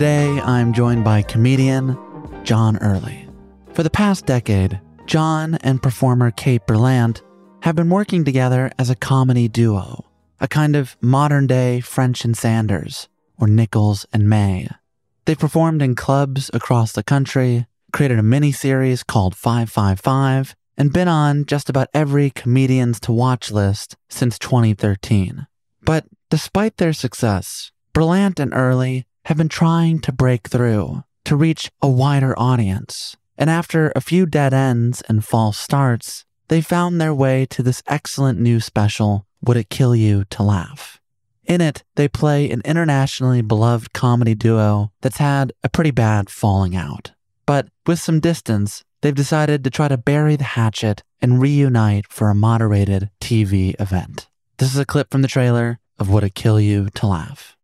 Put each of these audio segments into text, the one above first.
Today, I'm joined by comedian John Early. For the past decade, John and performer Kate Berlant have been working together as a comedy duo, a kind of modern day French and Sanders, or Nichols and May. They've performed in clubs across the country, created a mini series called 555, and been on just about every comedians to watch list since 2013. But despite their success, Berlant and Early have been trying to break through, to reach a wider audience. And after a few dead ends and false starts, they found their way to this excellent new special, Would It Kill You to Laugh? In it, they play an internationally beloved comedy duo that's had a pretty bad falling out. But with some distance, they've decided to try to bury the hatchet and reunite for a moderated TV event. This is a clip from the trailer of Would It Kill You to Laugh?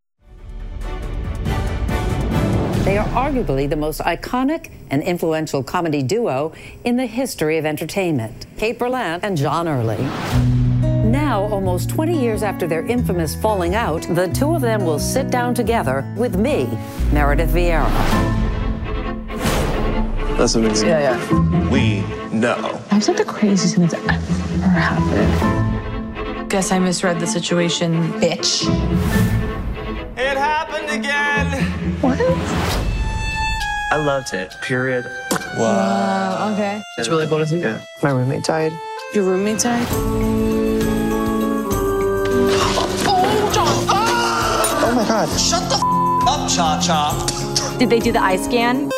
They are arguably the most iconic and influential comedy duo in the history of entertainment Kate Berlant and John Early. Now, almost 20 years after their infamous falling out, the two of them will sit down together with me, Meredith Vieira. That's amazing. Yeah, yeah. We know. That was like the craziest thing that's ever happened. Guess I misread the situation, bitch. It happened again. What? I loved it. Period. Wow. okay. It's really cool to see. Yeah. My roommate died. Your roommate died? Oh, John! Oh my god. Shut the f- up, Cha Cha. Did they do the eye scan?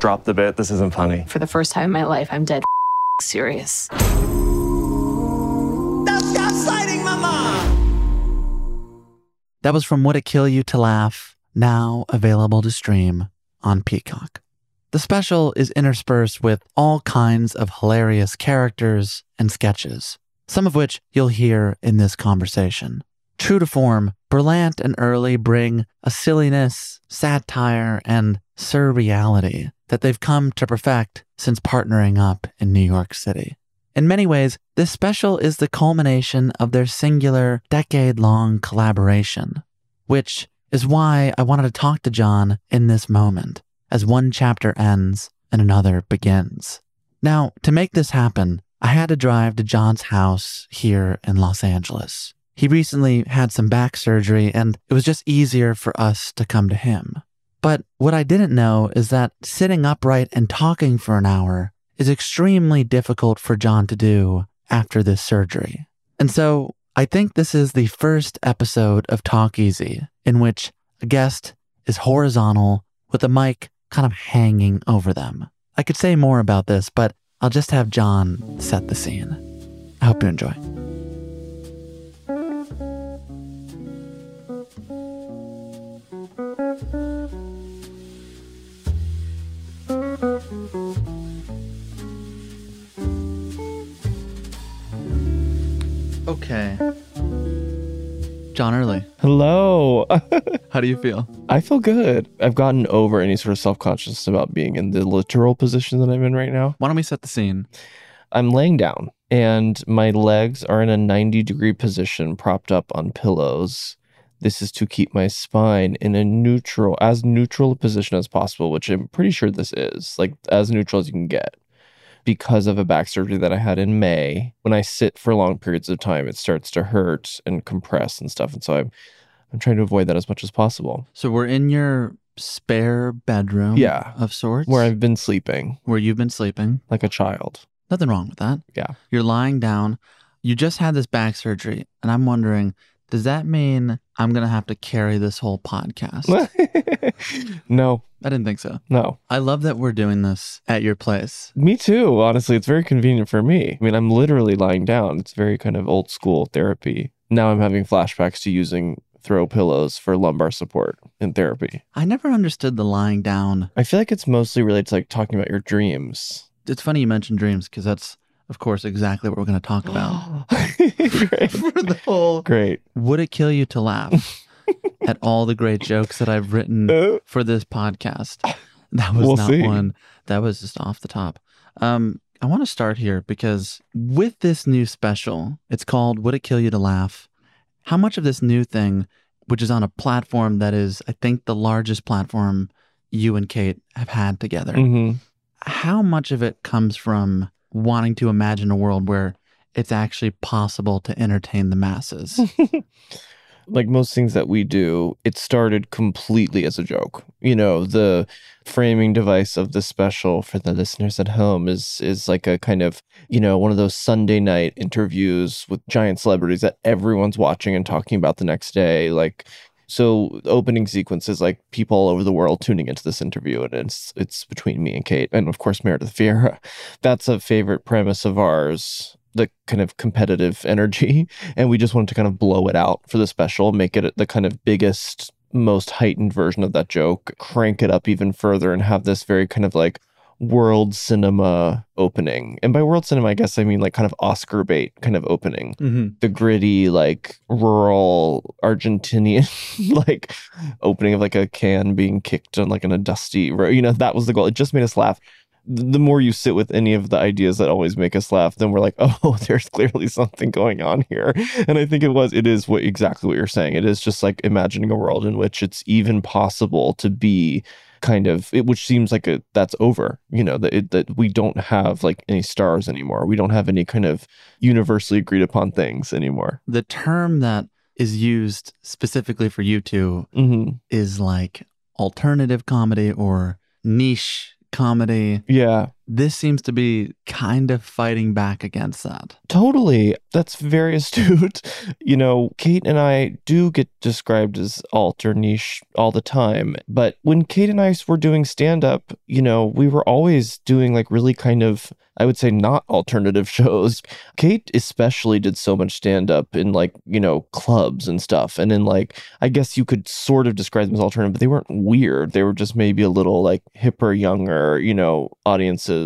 Drop the bit. This isn't funny. For the first time in my life, I'm dead serious. That was from Would It Kill You to Laugh, now available to stream on Peacock. The special is interspersed with all kinds of hilarious characters and sketches, some of which you'll hear in this conversation. True to form, Berlant and Early bring a silliness, satire, and surreality that they've come to perfect since partnering up in New York City. In many ways, this special is the culmination of their singular, decade long collaboration, which is why I wanted to talk to John in this moment as one chapter ends and another begins. Now, to make this happen, I had to drive to John's house here in Los Angeles. He recently had some back surgery, and it was just easier for us to come to him. But what I didn't know is that sitting upright and talking for an hour is extremely difficult for John to do after this surgery. And so I think this is the first episode of Talk Easy in which a guest is horizontal with a mic kind of hanging over them. I could say more about this, but I'll just have John set the scene. I hope you enjoy. Okay. John Early, Hello. how do you feel? I feel good. I've gotten over any sort of self consciousness about being in the literal position that I'm in right now. Why don't we set the scene? I'm laying down and my legs are in a 90 degree position propped up on pillows. This is to keep my spine in a neutral, as neutral a position as possible, which I'm pretty sure this is, like as neutral as you can get. Because of a back surgery that I had in May, when I sit for long periods of time, it starts to hurt and compress and stuff. And so I'm, I'm trying to avoid that as much as possible. So we're in your spare bedroom Yeah. of sorts Where I've been sleeping where you've been sleeping. like a child. Nothing wrong with that. Yeah. You're lying down. You just had this back surgery. And I'm wondering, does that mean I'm going to have to carry this whole podcast? no, I didn't think so. no. I love that we're doing this at your place. Me too. Honestly, it's very convenient for me. I mean, I'm literally lying down. It's very kind of old school therapy. Now I'm having flashbacks to using throw pillows for lumbar support in therapy. I never understood the lying down. I feel like it's mostly related to like talking about your dreams. It's funny you mentioned dreams because that's, of course, exactly what we're going to talk about. Great. For the whole Great. Would it kill you to laugh at all the great jokes that I've written for this podcast? That was We'll not see. one. That was just off the top. Um, I want to start here because with this new special, it's called Would It Kill You to Laugh? How much of this new thing, which is on a platform that is, I think, the largest platform you and Kate have had together, hmm how much of it comes from wanting to imagine a world where it's actually possible to entertain the masses? like most things that we do, it started completely as a joke. You know, the framing device of the special for the listeners at home is is like a kind of, you know, one of those Sunday night interviews with giant celebrities that everyone's watching and talking about the next day. Like so opening sequence is like people all over the world tuning into this interview and it's it's between me and Kate and of course Meredith Vieira. That's a favorite premise of ours the kind of competitive energy and we just wanted to kind of blow it out for the special make it the kind of biggest most heightened version of that joke crank it up even further and have this very kind of like world cinema opening. And by world cinema i guess i mean like kind of oscar bait kind of opening. Mm-hmm. the gritty like rural argentinian like opening of like a can being kicked on like in a dusty road you know that was the goal. It just made us laugh the more you sit with any of the ideas that always make us laugh, then we're like, oh, there's clearly something going on here. And I think it was, it is what exactly what you're saying. It is just like imagining a world in which it's even possible to be kind of, it, which seems like a, that's over, you know, that, it, that we don't have like any stars anymore. We don't have any kind of universally agreed upon things anymore. The term that is used specifically for you two hmm is like alternative comedy or niche comedy. Yeah. This seems to be kind of fighting back against that. Totally. That's very astute. You know, Kate and I do get described as alt or niche all the time. But when Kate and I were doing stand up, you know, we were always doing like really kind of, I would say, not alternative shows. Kate especially did so much stand up in like, you know, clubs and stuff. And in like, I guess you could sort of describe them as alternative, but they weren't weird. They were just maybe a little like hipper, younger, you know, audiences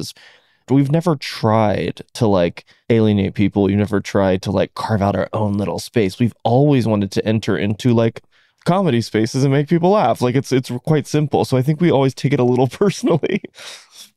we've never tried to like alienate people. We've never tried to like carve out our own little space. We've always wanted to enter into like comedy spaces and make people laugh. Like it's it's quite simple. So i think we always take it a little personally.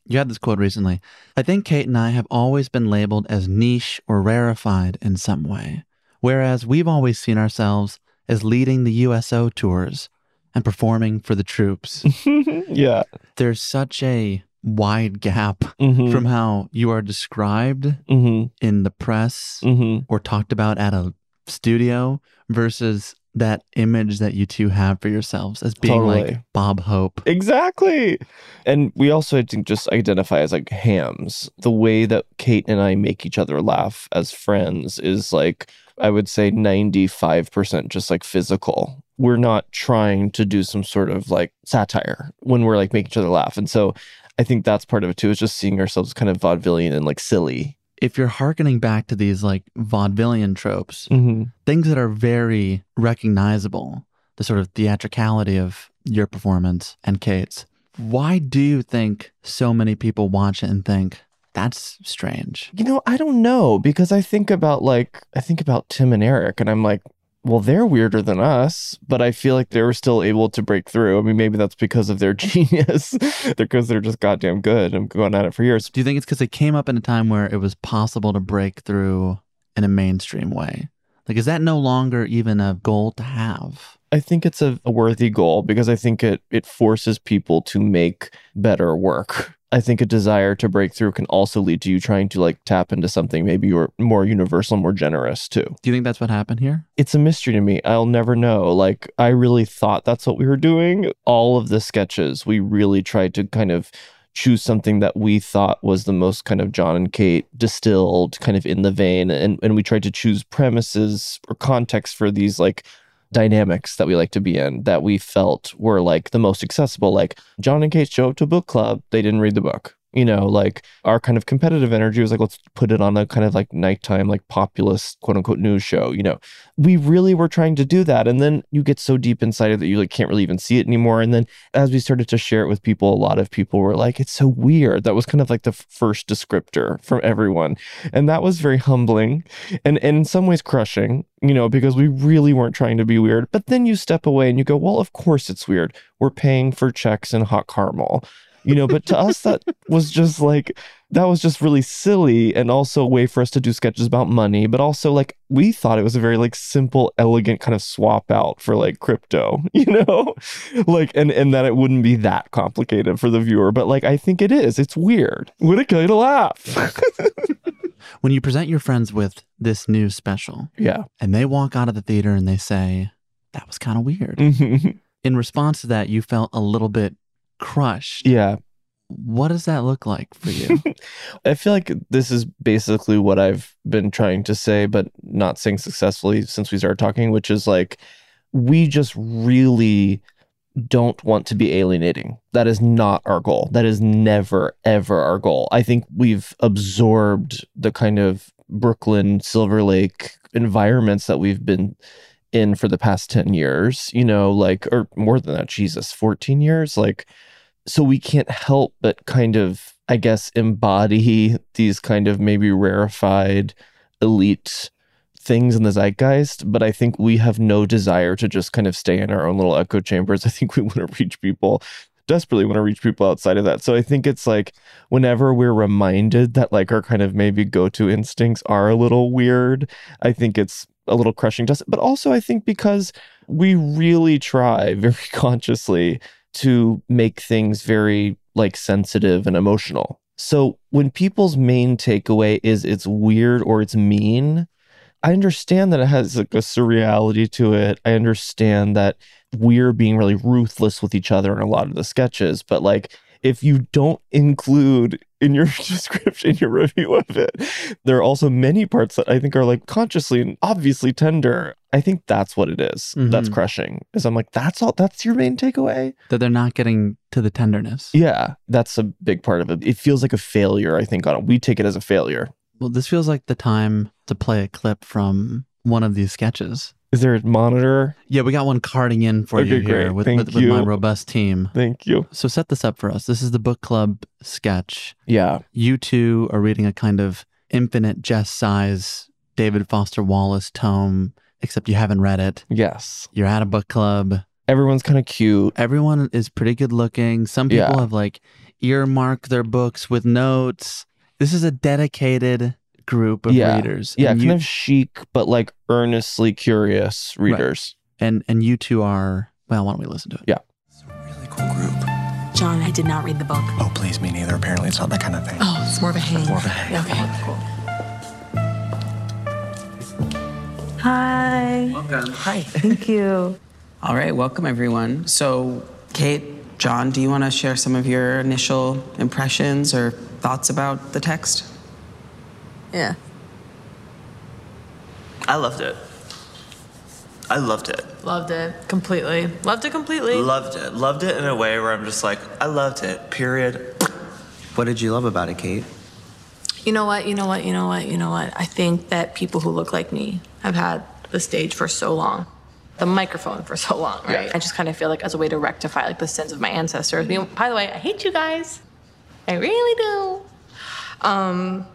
You had this quote recently. I think Kate and I have always been labeled as niche or rarefied in some way, whereas we've always seen ourselves as leading the USO tours and performing for the troops. yeah. There's such a wide gap Mhm. from how you are described Mhm. in the press Mhm. or talked about at a studio versus that image that you two have for yourselves as being like Bob Hope. Exactly. And we also, I think, just identify as like hams. The way that Kate and I make each other laugh as friends is like, I would say 95% just like physical. We're not trying to do some sort of like satire when we're like making each other laugh. And so I think that's part of it too, is just seeing ourselves kind of vaudevillian and like silly. If you're hearkening back to these like vaudevillian tropes, Mm-hmm. things that are very recognizable, the sort of theatricality of your performance and Kate's, why do you think so many people watch it and think that's strange? You know, I don't know because I think about like I think about Tim and Eric and I'm like, well, they're weirder than us, but I feel like they were still able to break through. I mean, maybe that's because of their genius. they're because they're just goddamn good and going at it for years. Do you think it's because they came up in a time where it was possible to break through in a mainstream way? Like, is that no longer even a goal to have? I think it's a, a worthy goal because I think it it forces people to make better work. I think a desire to break through can also lead to you trying to like tap into something maybe you're more universal, more generous too. Do you think that's what happened here? it's a mystery to me. I'll never know. Like, I really thought that's what we were doing. All of the sketches, we really tried to kind of choose something that we thought was the most kind of John and Kate distilled, kind of in the vein. And, and we tried to choose premises or context for these like dynamics that we like to be in that we felt were like the most accessible. Like, John and Kate show up to a book club, they didn't read the book. You know, like our kind of competitive energy was like, let's put it on a kind of like nighttime, like populist, quote unquote, news show. You know, we really were trying to do that. And then you get so deep inside it that you like can't really even see it anymore. And then as we started to share it with people, a lot of people were like, it's so weird. That was kind of like the first descriptor from everyone. And that was very humbling and, and in some ways crushing, you know, because we really weren't trying to be weird. But then you step away and you go, well, of course it's weird. We're paying for checks and hot caramel. You know, but to us that was just like that was just really silly and also a way for us to do sketches about money, but also like we thought it was a very like simple, elegant kind of swap out for like crypto, you know? like and and that it wouldn't be that complicated for the viewer, but like I think it is. It's weird. Would it kill you to laugh? When you present your friends with this new special yeah. and they walk out of the theater and they say, that was kind of weird. Mhm. In response to that, you felt a little bit crushed. Yeah. What does that look like for you? I feel like this is basically what I've been trying to say, but not saying successfully since we started talking, which is like, we just really don't want to be alienating. That is not our goal. That is never, ever our goal. I think we've absorbed the kind of Brooklyn, Silver Lake environments that we've been in for the past 10 years, you know, like, or more than that, Jesus, 14 years. Like, so we can't help but kind of i guess embody these kind of maybe rarefied elite things in the zeitgeist but i think we have no desire to just kind of stay in our own little echo chambers i think we want to reach people desperately want to reach people outside of that so i think it's like whenever we're reminded that like our kind of maybe go-to instincts are a little weird i think it's a little crushing us but also i think because we really try very consciously to make things very like sensitive and emotional. So when people's main takeaway is it's weird or it's mean, I understand that it has like a surreality to it. I understand that we're being really ruthless with each other in a lot of the sketches, but like if you don't include in your description, your review of it, there are also many parts that I think are like consciously and obviously tender. I think that's what it is That's Mhm. crushing. Is I'm like, that's all that's your main takeaway? that they're not getting to the tenderness. Yeah, that's a big part of it. It feels like a failure, I think, on it. We take it as a failure. Well, this feels like the time to play a clip from one of these sketches. Is there a monitor? Yeah, we got one carting in for you here with, with, with my robust team. Thank you. So set this up for us. This is the book club sketch. Yeah. You two are reading a kind of infinite jest size David Foster Wallace tome, except you haven't read it. Yes. You're at a book club. Everyone's kind of cute. Everyone is pretty good looking. Some people Yeah. have like earmarked their books with notes. This is a dedicated group of yeah. readers. Yeah, and kind you, of chic, but like earnestly curious readers. and and you two are well. Why don't we listen to it? Yeah. It's a really cool group. John, I did not read the book. Oh, please, me neither. Apparently, it's not that kind of thing. Oh, it's more of a hang. More of a hang. Okay, cool. Hi. Welcome. Hi. Thank you. All right, welcome everyone. So, Kate, John, do you want to share some of your initial impressions or thoughts about the text? Yeah. I loved it. I loved it. Loved it completely. Loved it completely. Loved it. Loved it in a way where I'm just like, I loved it. Period. What did you love about it, Kate? You know what? You know what? You know what? You know what? I think that people who look like me have had the stage for so long, the microphone for so long, right? I just kind of feel like as a way to rectify like the sins of my ancestors. You know, by the way, I hate you guys. I really do. Um,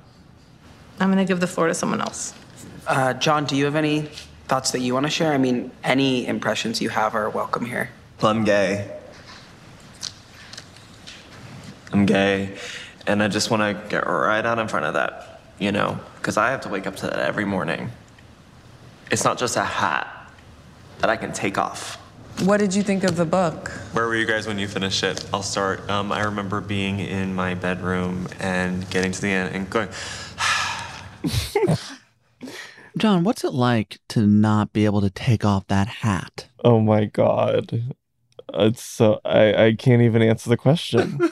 I'm gonna give the floor to someone else. Uh, John, do you have any thoughts that you want to share? I mean, any impressions you have are welcome here. Well, I'm gay. I'm gay, and I just want to get right out in front of that, you know, because I have to wake up to that every morning. It's not just a hat that I can take off. What did you think of the book? Where were you guys when you finished it? I'll start. Um, I remember being in my bedroom and getting to the end and going, John, what's it like to not be able to take off that hat? Oh my god. It's so I I can't even answer the question.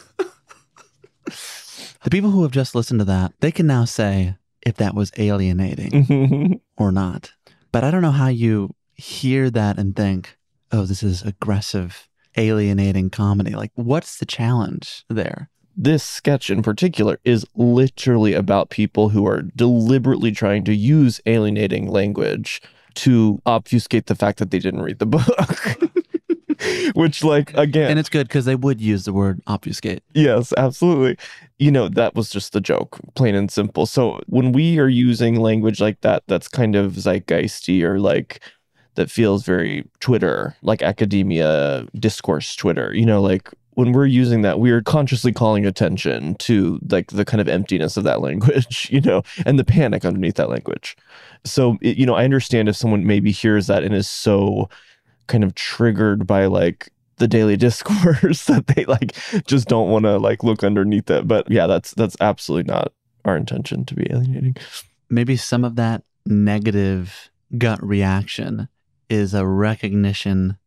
The people who have just listened to that, they can now say if that was alienating or not. But I don't know how you hear that and think, oh, this is aggressive, alienating comedy. Like, what's the challenge there? This sketch in particular is literally about people who are deliberately trying to use alienating language to obfuscate the fact that they didn't read the book. Which, like, again, And it's good because they would use the word obfuscate. Yes, absolutely. You know, that was just the joke, plain and simple. So when we are using language like that, that's kind of zeitgeisty or like that feels very Twitter, like academia discourse Twitter, you know, like when we're using that, we are consciously calling attention to like the kind of emptiness of that language, you know, and the panic underneath that language. So, it, you know, I understand if someone maybe hears that and is so kind of triggered by like the daily discourse that they like just don't want to like look underneath it. But yeah, that's that's absolutely not our intention to be alienating. Maybe some of that negative gut reaction is a recognition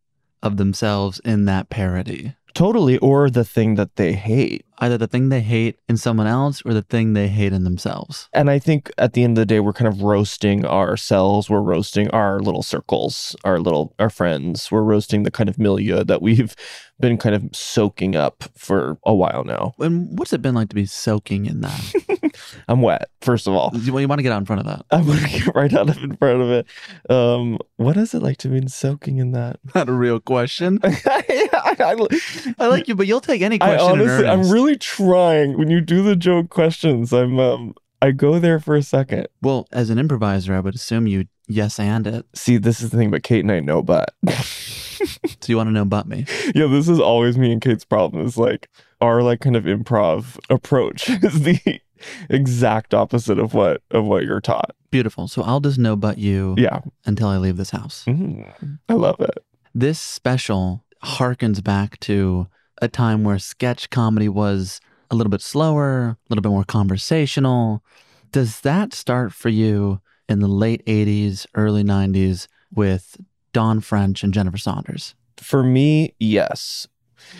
of themselves in that parody. Totally, or the thing that they hate. Either the thing they hate in someone else or the thing they hate in themselves. And I think at the end of the day, we're kind of roasting ourselves. We're roasting our little circles, our little our friends. We're roasting the kind of milieu that we've been kind of soaking up for a while now. And what's it been like to be soaking in that? I'm wet, first of all. You, you want to get out in front of that. I want to get right out of in front of it. Um, what is it like to be soaking in that? Not a real question. I, I- I like you, but you'll take any I question. in honestly, I'm really trying. When you do the joke questions, I'm um, I go there for a second. Well, as an improviser, I would assume you yes and it. See, this is the thing, but Kate and I know, but So you want to know but me. yeah, this is always me and Kate's problem. Is like our like kind of improv approach is the exact opposite of what of what you're taught. Beautiful. So I'll just know but you Yeah, until I leave this house. Mhm. I love it. This special harkens back to a time where sketch comedy was a little bit slower, a little bit more conversational. Does that start for you in the late 80s, early 90s with Dawn French and Jennifer Saunders? For me, yes.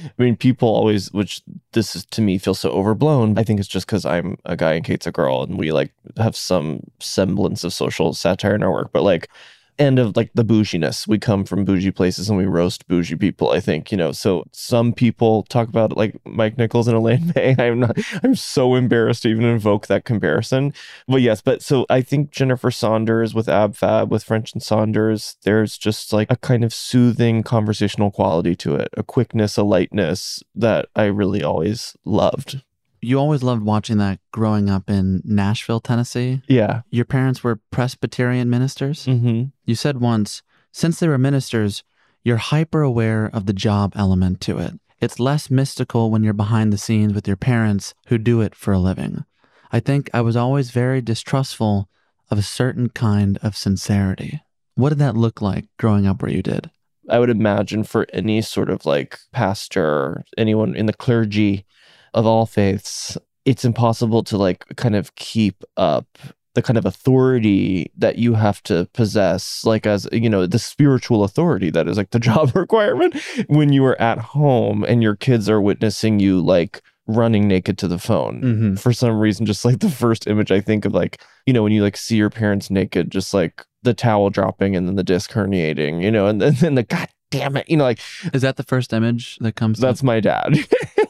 I mean, people always, which this is to me feels so overblown. I think it's just because I'm a guy and Kate's a girl, and we like have some semblance of social satire in our work. But like, and of like the bouginess, we come from bougie places and we roast bougie people. I think you know. So some people talk about like Mike Nichols and Elaine May. I'm not. I'm so embarrassed to even invoke that comparison. But yes, but so I think Jennifer Saunders with Ab Fab, with French and Saunders, there's just like a kind of soothing conversational quality to it, a quickness, a lightness that I really always loved. You always loved watching that growing up in Nashville, Tennessee. Yeah. Your parents were Presbyterian ministers. Mm-hmm. You said once, since they were ministers, you're hyper aware of the job element to it. It's less mystical when you're behind the scenes with your parents who do it for a living. I think I was always very distrustful of a certain kind of sincerity. What did that look like growing up where you did? I would imagine for any sort of like pastor, anyone in the clergy of all faiths, it's impossible to like kind of keep up the kind of authority that you have to possess, like as you know, the spiritual authority that is like the job requirement when you are at home and your kids are witnessing you like running naked to the phone Mhm. for some reason just like the first image i think of like you know when you like see your parents naked just like the towel dropping and then the disc herniating you know and then, then the god damn it you know like Is that the first image that comes? to- that's my dad.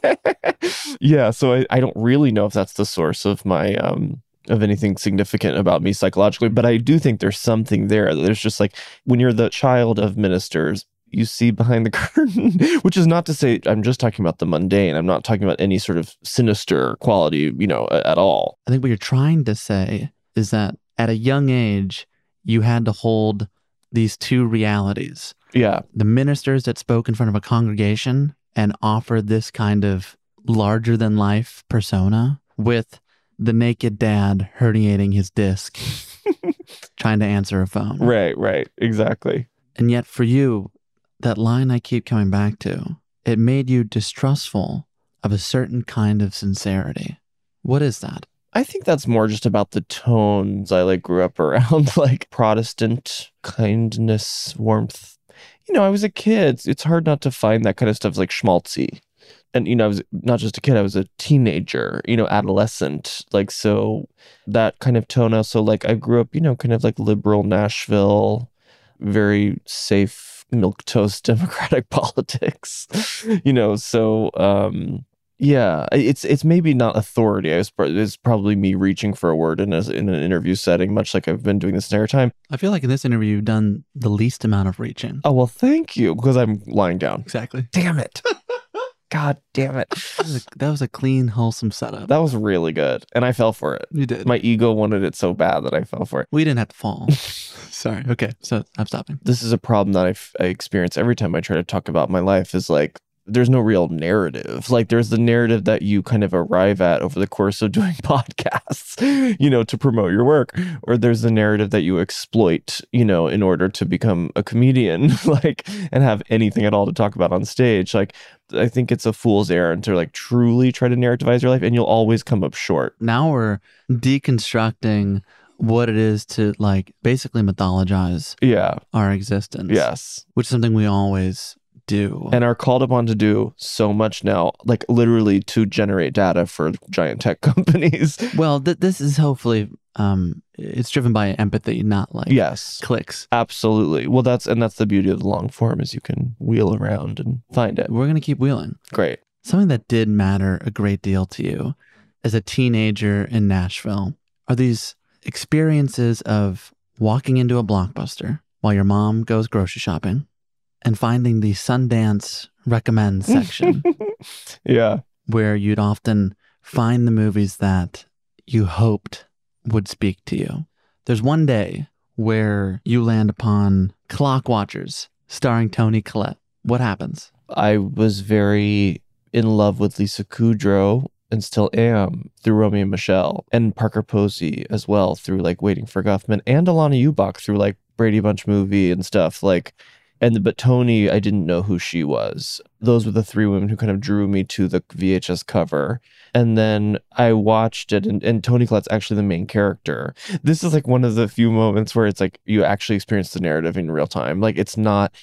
Yeah so I, I don't really know if that's the source of my um of anything significant about me psychologically but i do think there's something there. There's just like when you're the child of ministers you see behind the curtain which is not to say i'm just talking about the mundane. I'm not talking about any sort of sinister quality you know at all. I think what you're trying to say is that at a young age, you had to hold these two realities yeah the ministers that spoke in front of a congregation and offered this kind of larger than life persona with the naked dad herniating his disc, trying to answer a phone. right right exactly And yet, for you, that line I keep coming back to, it made you distrustful of a certain kind of sincerity. What is that? I think that's more just about the tones I like grew up around, like Protestant kindness, warmth. You know, I was a kid. It's hard not to find that kind of stuff like schmaltzy. And, you know, I was not just a kid, I was a teenager, you know, adolescent. Like, so that kind of tone. Also, like, I grew up, you know, kind of like liberal Nashville, very safe milk toast democratic politics, you know, so, um, yeah, it's it's maybe not authority. It's, pro- it's probably me reaching for a word in a, in an interview setting, much like I've been doing this entire time. I feel like in this interview, you've done the least amount of reaching. Oh well, thank you, because I'm lying down. Exactly. Damn it! God damn it! That was, a, that was a clean, wholesome setup. That was really good, and I fell for it. You did. My ego wanted it so bad that I fell for it. we didn't have to fall. Sorry. Okay. So I'm stopping. This is a problem that I, f- I experience every time I try to talk about my life. Is like there's no real narrative. Like there's the narrative that you kind of arrive at over the course of doing podcasts, you know, to promote your work, or there's the narrative that you exploit, you know, in order to become a comedian, like and have anything at all to talk about on stage. Like I think it's a fool's errand to like truly try to narrativize your life, and you'll always come up short. Now we're deconstructing what it is to like basically mythologize Yeah. our existence. Yes. Which is something we always do. and are called upon to do so much now, like literally to generate data for giant tech companies. well, th- this is hopefully um it's driven by empathy, not like yes, clicks. absolutely. Well, that's and that's the beauty of the long form is you can wheel around and find it. We're gonna keep wheeling. Great. Something that did matter a great deal to you as a teenager in Nashville are these experiences of walking into a blockbuster while your mom goes grocery shopping and finding the Sundance recommend section Yeah. where you'd often find the movies that you hoped would speak to you. There's one day where you land upon Clock Watchers starring Toni Collette. What happens? I was very in love with Lisa Kudrow and still am through Romy and Michele and Parker Posey as well through like Waiting for Guffman and Alanna Ubach through like Brady Bunch movie and stuff like and but Toni I didn't know who she was. Those were the three women who kind of drew me to the VHS cover. And then I watched it and, and Toni Collette's actually the main character. This is like one of the few moments where it's like you actually experience the narrative in real time. Like it's not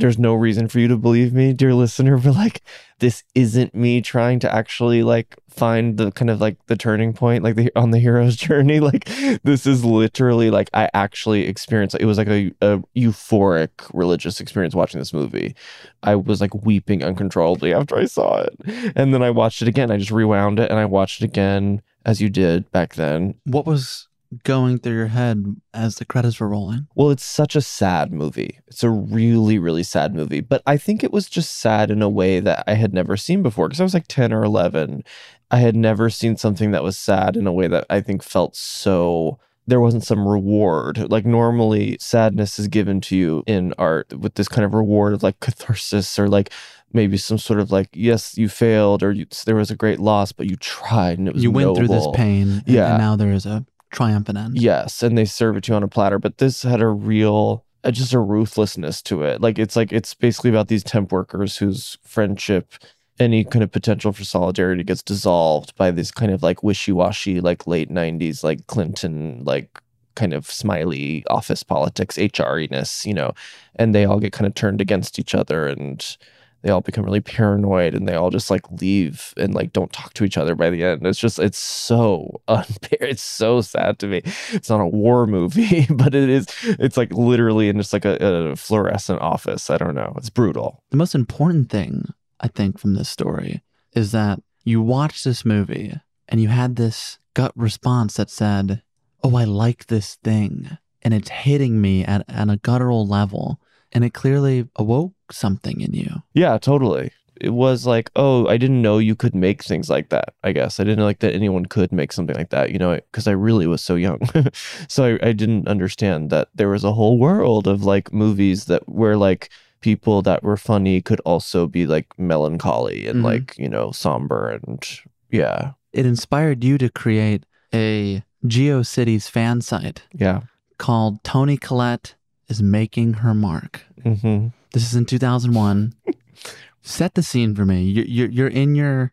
there's no reason for you to believe me, dear listener, but like this isn't me trying to actually like find the kind of like the turning point, like the on the hero's journey. Like this is literally like I actually experienced it was like a, a euphoric religious experience watching this movie. I was like weeping uncontrollably after I saw it. And then I watched it again. I just rewound it and I watched it again as you did back then. What was going through your head as the credits were rolling? Well, it's such a sad movie. It's a really, really sad movie. But I think it was just sad in a way that I had never seen before because I was like 10 or 11. I had never seen something that was sad in a way that I think felt so. There wasn't some reward. Like, normally, sadness is given to you in art with this kind of reward of like catharsis or like maybe some sort of like, yes, you failed or you, there was a great loss, but you tried and it was You went through this noble. pain, Yeah. and now there is a triumphant end. Yes, and they serve it to you on a platter. But this had a real uh, just a ruthlessness to it. Like it's like it's basically about these temp workers whose friendship, any kind of potential for solidarity gets dissolved by this kind of like wishy-washy, like late '90s, like Clinton, like kind of smiley office politics, HRiness, you know, and they all get kind of turned against each other and they all become really paranoid and they all just like leave and like don't talk to each other by the end. It's just it's so unfair. It's so sad to me. It's not a war movie, but it is. It's like literally in just like a, a fluorescent office. I don't know. It's brutal. The most important thing I think from this story is that you watched this movie and you had this gut response that said, "Oh, I like this thing." And it's hitting me at, at a guttural level. And it clearly awoke something in you. Yeah, totally. It was like, oh, I didn't know you could make things like that. I guess I didn't know like that anyone could make something like that. You know, because I really was so young, so I, I didn't understand that there was a whole world of like movies that were like people that were funny could also be like melancholy and Mhm. like you know somber and yeah, It inspired you to create a GeoCities fan site yeah. called Toni Collette is Making Her Mark. hmm This is in 2001. Set the scene for me. You're, you're, you're in your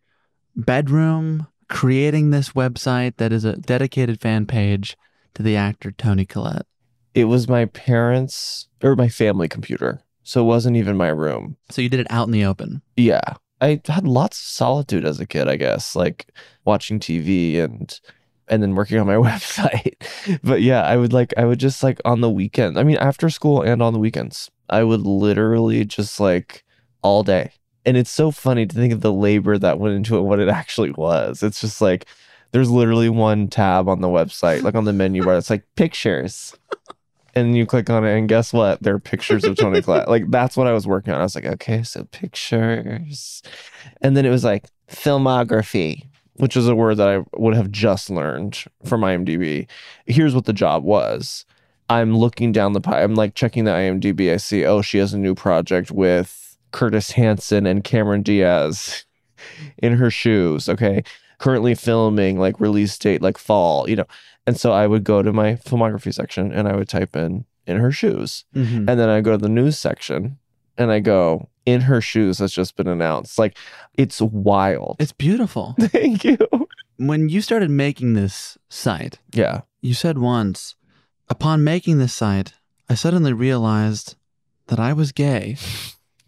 bedroom creating this website that is a dedicated fan page to the actor Toni Collette. It was my parents or my family computer, so it wasn't even my room. So you did it out in the open. Yeah. I had lots of solitude as a kid, I guess, like watching TV and and then working on my website. but yeah, I would like I would just like on the weekend. I mean, after school and on the weekends, I would literally just like all day. And it's so funny to think of the labor that went into it, what it actually was. It's just like there's literally one tab on the website, like on the menu bar, it's like pictures. And you click on it, and guess what? There are pictures of Toni Collette. Like that's what I was working on. I was like, okay, so pictures, and then it was like filmography, which is a word that I would have just learned from IMDb. Here's what the job was. I'm looking down the pipe. I'm like checking the IMDb. I see, oh, she has a new project with Curtis Hanson and Cameron Diaz in her shoes. Okay. Currently filming, like release date, like fall, you know. And so I would go to my filmography section and I would type in in her shoes. Mhm. And then I go to the news section and I go, in her shoes has just been announced. Like it's wild. It's beautiful. Thank you. When you started making this site, Yeah. you said once, upon making this site, I suddenly realized that I was gay.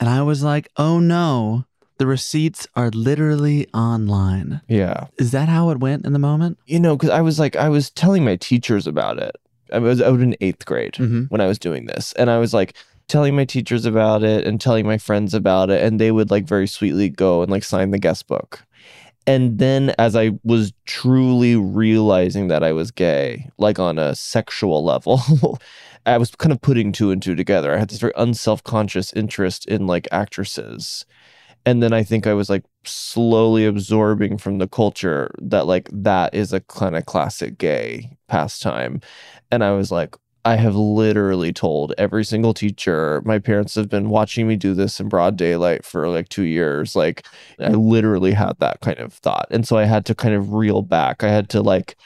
and I was like, oh no, the receipts are literally online. Yeah. Is that how it went in the moment? You know, because I was like, I was telling my teachers about it. I was out in eighth grade Mhm. when I was doing this. And I was like telling my teachers about it and telling my friends about it. And they would like very sweetly go and like sign the guest book. And then as I was truly realizing that I was gay, like on a sexual level, I was kind of putting two and two together. I had this very unself conscious interest in like actresses. And then I think I was like slowly absorbing from the culture that like that is a kind of classic gay pastime. And I was like, I have literally told every single teacher. My parents have been watching me do this in broad daylight for like two years. Like, I literally had that kind of thought. And so I had to kind of reel back. I had to like,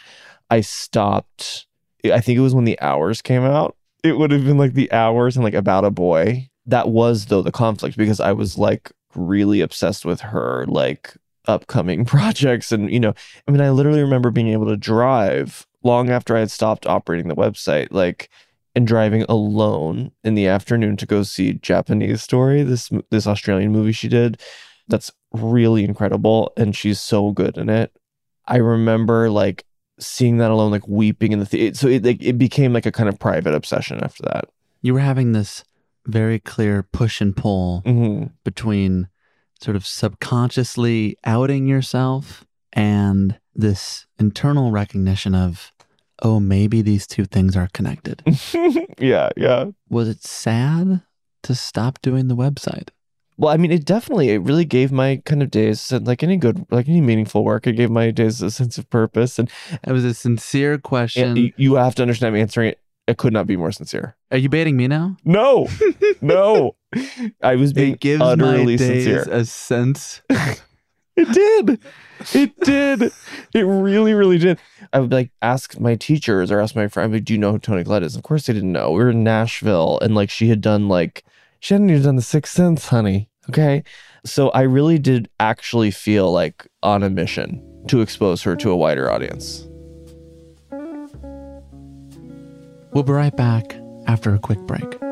I stopped. I think it was when the hours came out. It would have been like the hours and like about a boy. That was though the conflict because I was like really obsessed with her like upcoming projects. And, you know, I mean, I literally remember being able to drive long after I had stopped operating the website, like, and driving alone in the afternoon to go see Japanese Story, this this Australian movie she did. That's really incredible, and she's so good in it. I remember like seeing that alone, like weeping in the theater. So it like it became like a kind of private obsession after that. You were having this very clear push and pull Mhm. between sort of subconsciously outing yourself and this internal recognition of, oh, maybe these two things are connected. yeah, yeah. Was it sad to stop doing the website? Well, I mean, it definitely it really gave my kind of days like any good like any meaningful work, it gave my days a sense of purpose. And it was a sincere question. And you, you have to understand I'm answering it. It could not be more sincere. Are you baiting me now? No, no. I was being It gives utterly my days sincere. a sense It did. It did. It really, really did. I would like ask my teachers or ask my friend, like, do you know who Toni Collette is? Of course they didn't know. We were in Nashville and like she had done like she hadn't even done the Sixth Sense, honey. Okay. So I really did actually feel like on a mission to expose her to a wider audience. We'll be right back after a quick break.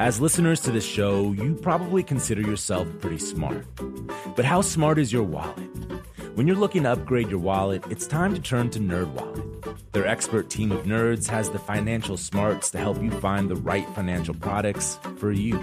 As listeners to this show, you probably consider yourself pretty smart. But how smart is your wallet? When you're looking to upgrade your wallet, it's time to turn to NerdWallet. Their expert team of nerds has the financial smarts to help you find the right financial products for you.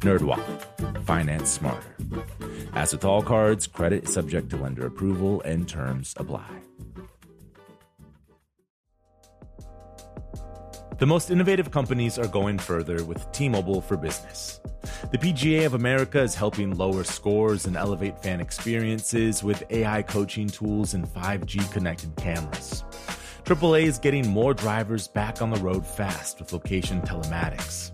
Nerdwallet. Finance smarter. As with all cards, credit is subject to lender approval and terms apply. The most innovative companies are going further with T Mobile for Business. The PGA of America is helping lower scores and elevate fan experiences with AI coaching tools and 5G connected cameras. AAA is getting more drivers back on the road fast with location telematics.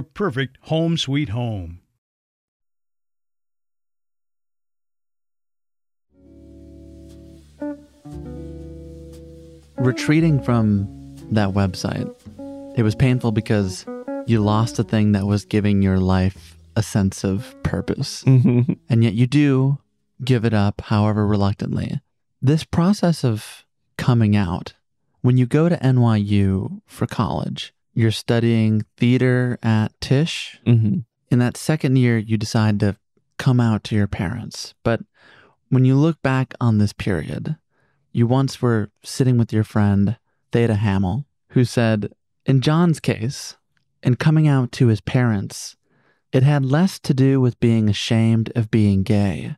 perfect home sweet home. Retreating from that website, it was painful because you lost a thing that was giving your life a sense of purpose. Mhm. And yet you do give it up, however reluctantly. This process of coming out, when you go to NYU for college, you're studying theater at Tisch. Mhm. In that second year, you decide to come out to your parents. But when you look back on this period, you once were sitting with your friend, Theda Hammel, who said, in John's case, in coming out to his parents, it had less to do with being ashamed of being gay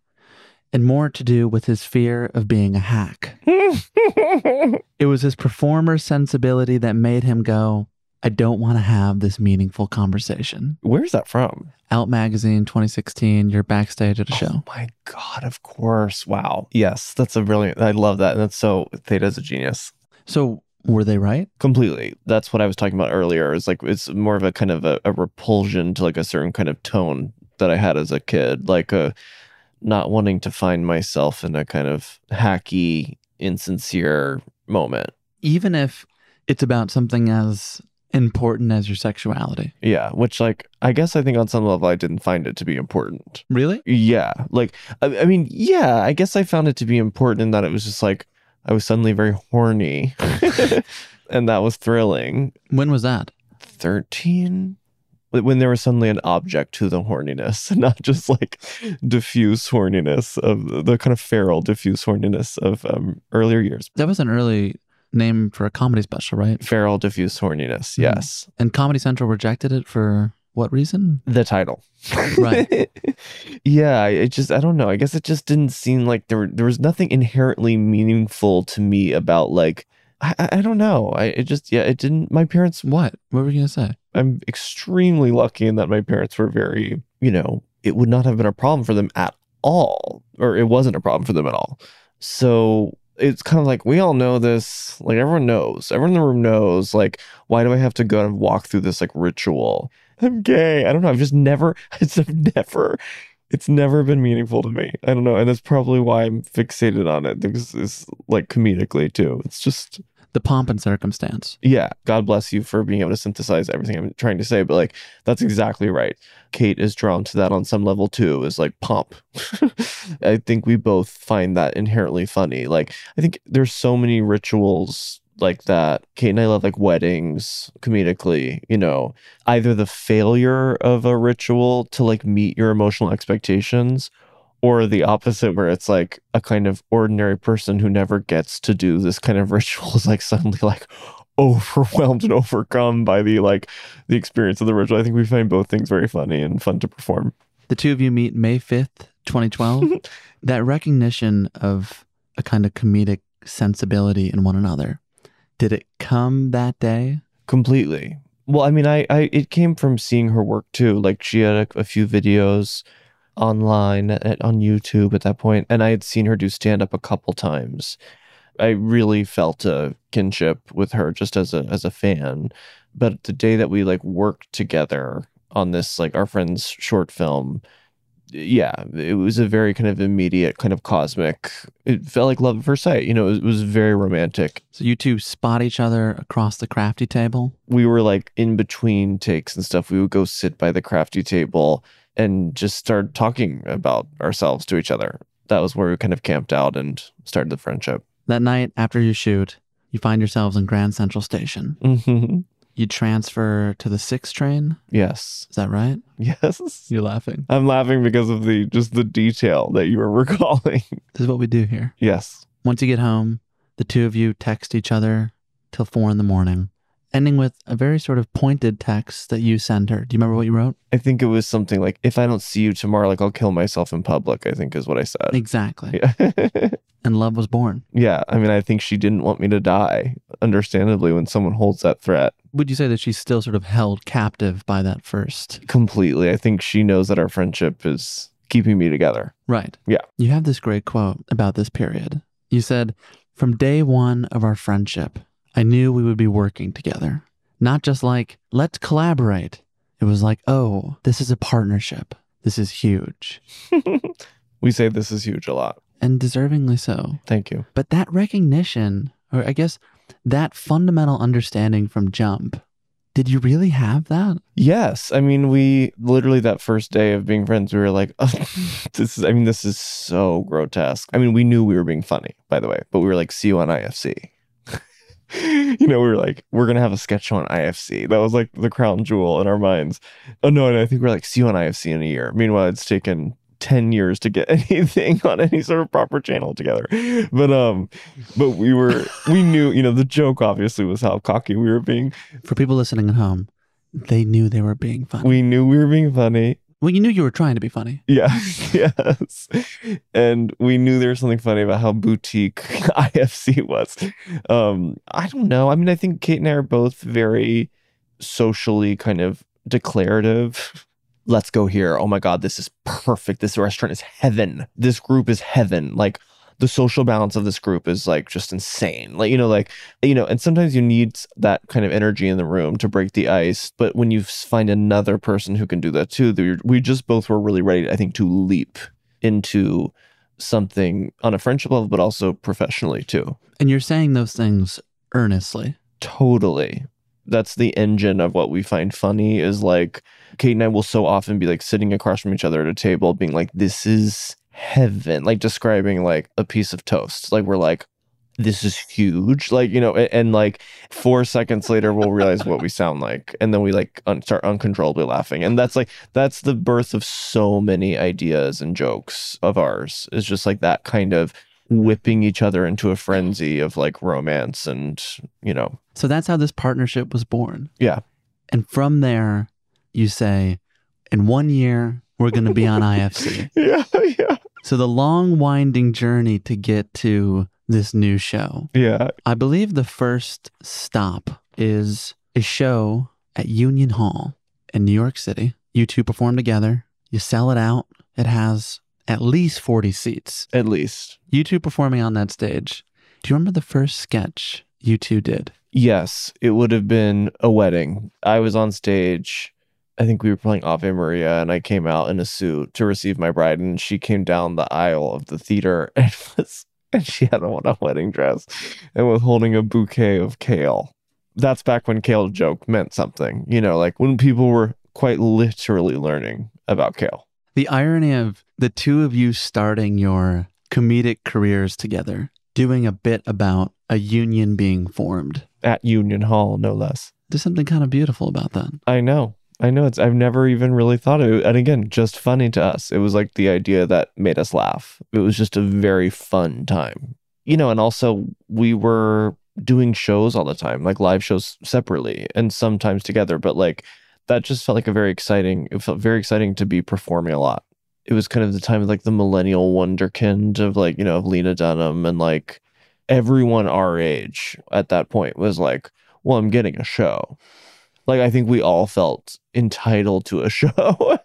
and more to do with his fear of being a hack. it was his performer sensibility that made him go, I don't want to have this meaningful conversation. Where's that from? Out Magazine 2016, you're backstage at a show. Oh my God, of course. Wow. Yes, that's a brilliant. I love that. And that's so, Theda's a genius. So, were they right? Completely. That's what I was talking about earlier. It's like, it's more of a kind of a, a repulsion to like a certain kind of tone that I had as a kid, like a not wanting to find myself in a kind of hacky, insincere moment. Even if it's about something as important as your sexuality. Yeah, which like I guess I think on some level I didn't find it to be important. Really? Yeah, like I, I mean, yeah, I guess I found it to be important in that it was just like I was suddenly very horny, and that was thrilling. When was that? Thirteen. When there was suddenly an object to the horniness, not just like diffuse horniness of the kind of feral diffuse horniness of um, earlier years. That was an early name for a comedy special, right? Feral diffuse horniness, mm-hmm. yes. And Comedy Central rejected it for what reason? The title. Right. yeah, it just I don't know. I guess it just didn't seem like there there was nothing inherently meaningful to me about like I, I I don't know. I it just yeah, it didn't. My parents. What? What were you gonna say? I'm extremely lucky in that my parents were very, you know, it would not have been a problem for them at all, or it wasn't a problem for them at all. So it's kind of like we all know this, like everyone knows, everyone in the room knows. Like, why do I have to go and walk through this like ritual? I'm gay. I don't know. I've just never, it's never, it's never been meaningful to me. I don't know, and that's probably why I'm fixated on it because it's like comedically too. It's just The pomp and circumstance. yeah, God bless you for being able to synthesize everything I'm trying to say, but like that's exactly right. Kate is drawn to that on some level too, is like pomp. I think we both find that inherently funny. Like I think there's so many rituals like that. Kate and I love like weddings comedically, you know, either the failure of a ritual to like meet your emotional expectations or the opposite where it's like a kind of ordinary person who never gets to do this kind of ritual is like suddenly like overwhelmed and overcome by the like the experience of the ritual. I think we find both things very funny and fun to perform. The two of you meet May 5th, 2012. that recognition of a kind of comedic sensibility in one another, did it come that day? Completely. Well, I mean, I, I it came from seeing her work too. Like she had a, a few videos online at, on YouTube at that point, and I had seen her do stand up a couple times. I really felt a kinship with her just as a as a fan. But the day that we like worked together on this like our friend's short film, yeah, it was a very kind of immediate kind of cosmic. It felt like love at first sight. You know, it was, it was very romantic. So you two spot each other across the crafty table? we were like in between takes and stuff. We would go sit by the crafty table and just start talking about ourselves to each other. That was where we kind of camped out and started the friendship. That night after you shoot, you find yourselves in Grand Central Station. Mm-hmm. You transfer to the six train. Yes. Is that right? Yes. You're laughing. I'm laughing because of the just the detail that you were recalling. This is what we do here. yes. Once you get home, the two of you text each other till four in the morning, ending with a very sort of pointed text that you sent her. Do you remember what you wrote? I think it was something like, if I don't see you tomorrow, like I'll kill myself in public, I think is what I said. Exactly. Yeah. And love was born. yeah. I mean, I think she didn't want me to die, understandably, when someone holds that threat. Would you say that she's still sort of held captive by that first? completely. I think she knows that our friendship is keeping me together. Right. Yeah. You have this great quote about this period. You said, From day one of our friendship, I knew we would be working together. Not just like, let's collaborate. It was like, oh, this is a partnership. This is huge. We say this is huge a lot. And deservingly so. Thank you. But that recognition, or I guess that fundamental understanding from Jump, did you really have that? Yes. I mean, we literally that first day of being friends, we were like, oh, this is, I mean, this is so grotesque. I mean, we knew we were being funny, by the way, but we were like, see you on IFC. you know, we were like, we're going to have a sketch on IFC. That was like the crown jewel in our minds. Oh, no. And I think we're like, see you on IFC in a year. Meanwhile, it's taken 10 years to get anything on any sort of proper channel together. But, um, but we were, we knew, you know, the joke obviously was how cocky we were being. For people listening at home, they knew they were being funny. We knew we were being funny. Well, you knew you were trying to be funny. Yeah, yes. And we knew there was something funny about how boutique IFC was. Um, I don't know. I mean, I think Kate and I are both very socially kind of declarative. Let's go here. Oh my God, this is perfect. This restaurant is heaven. This group is heaven. Like, the social balance of this group is like just insane. Like, you know, like, you know, and sometimes you need that kind of energy in the room to break the ice. But when you find another person who can do that too, we just both were really ready, I think, to leap into something on a friendship level, but also professionally too. And you're saying those things earnestly. Totally. That's the engine of what we find funny is like Kate and I will so often be like sitting across from each other at a table, being like, this is heaven, like describing like a piece of toast. Like we're like, this is huge. Like, you know, and, and like four seconds later, we'll realize what we sound like. And then we like un- start uncontrollably laughing. And that's like, that's the birth of so many ideas and jokes of ours. Is just like that kind of whipping each other into a frenzy of like romance and, you know, So that's how this partnership was born. yeah. And from there, you say, in one year, we're going to be on IFC. Yeah. Yeah. So the long, winding journey to get to this new show. Yeah. I believe the first stop is a show at Union Hall in New York City. You two perform together, you sell it out. It has at least 40 seats. At least. You two performing on that stage. Do you remember the first sketch you two did? Yes, it would have been a wedding. I was on stage. I think we were playing Ave Maria, and I came out in a suit to receive my bride, and she came down the aisle of the theater and was, and she had on a wedding dress and was holding a bouquet of kale. That's back when kale joke meant something, you know, like when people were quite literally learning about kale. The irony of the two of you starting your comedic careers together, doing a bit about a union being formed. At Union Hall, no less. There's something kind of beautiful about that. I know. I know it's I've never even really thought of it. And again, just funny to us. It was like the idea that made us laugh. It was just a very fun time. You know, and also we were doing shows all the time, like live shows separately and sometimes together, but like that just felt like a very exciting it felt very exciting to be performing a lot. It was kind of the time of like the millennial wonderkind of like, you know, of Lena Dunham and like everyone our age at that point was like, well, I'm getting a show. Like I think we all felt entitled to a show.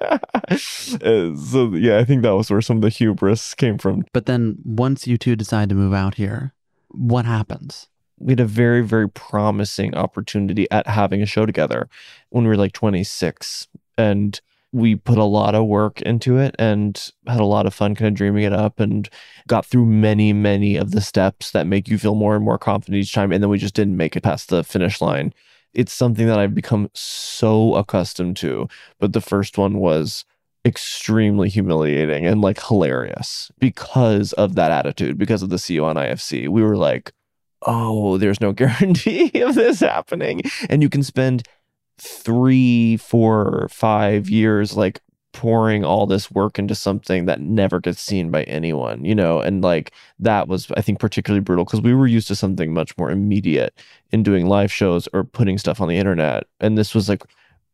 Uh, so yeah, I think that was where some of the hubris came from. But then once you two decide to move out here, what happens? We had a very, very promising opportunity at having a show together when we were like 26. And we put a lot of work into it and had a lot of fun kind of dreaming it up and got through many, many of the steps that make you feel more and more confident each time. And then we just didn't make it past the finish line. It's something that I've become so accustomed to. But the first one was extremely humiliating and like hilarious because of that attitude, because of the CO on IFC. We were like, oh, there's no guarantee of this happening. And you can spend three, four, five years like pouring all this work into something that never gets seen by anyone, you know? And like that was, I think, particularly brutal because we were used to something much more immediate in doing live shows or putting stuff on the internet. And this was like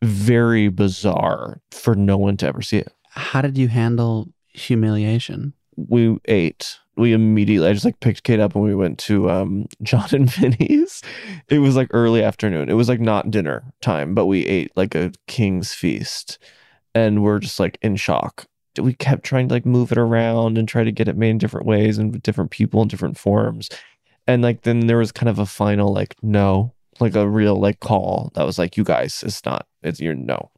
very bizarre for no one to ever see it. How did you handle humiliation? We ate. We immediately, I just like picked Kate up and we went to um, Jon and Vinny's. It was like early afternoon. It was like not dinner time, but we ate like a king's feast and we're just like in shock. We kept trying to like move it around and try to get it made in different ways and with different people in different forms. And like then there was kind of a final like no, like a real like call that was like you guys, it's not, it's your no.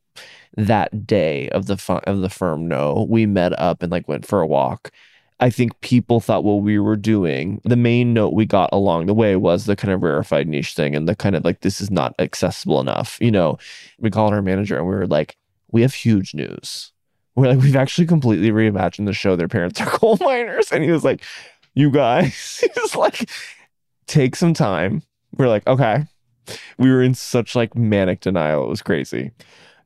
That day of the fu- of the firm no, we met up and like went for a walk. I think people thought what we were doing, the main note we got along the way was the kind of rarefied niche thing and the kind of like, this is not accessible enough. You know, we called our manager and we were like, we have huge news. We're like, we've actually completely reimagined the show. Their parents are coal miners. And he was like, you guys, he's like, take some time. We're like, okay. We were in such like manic denial. It was crazy.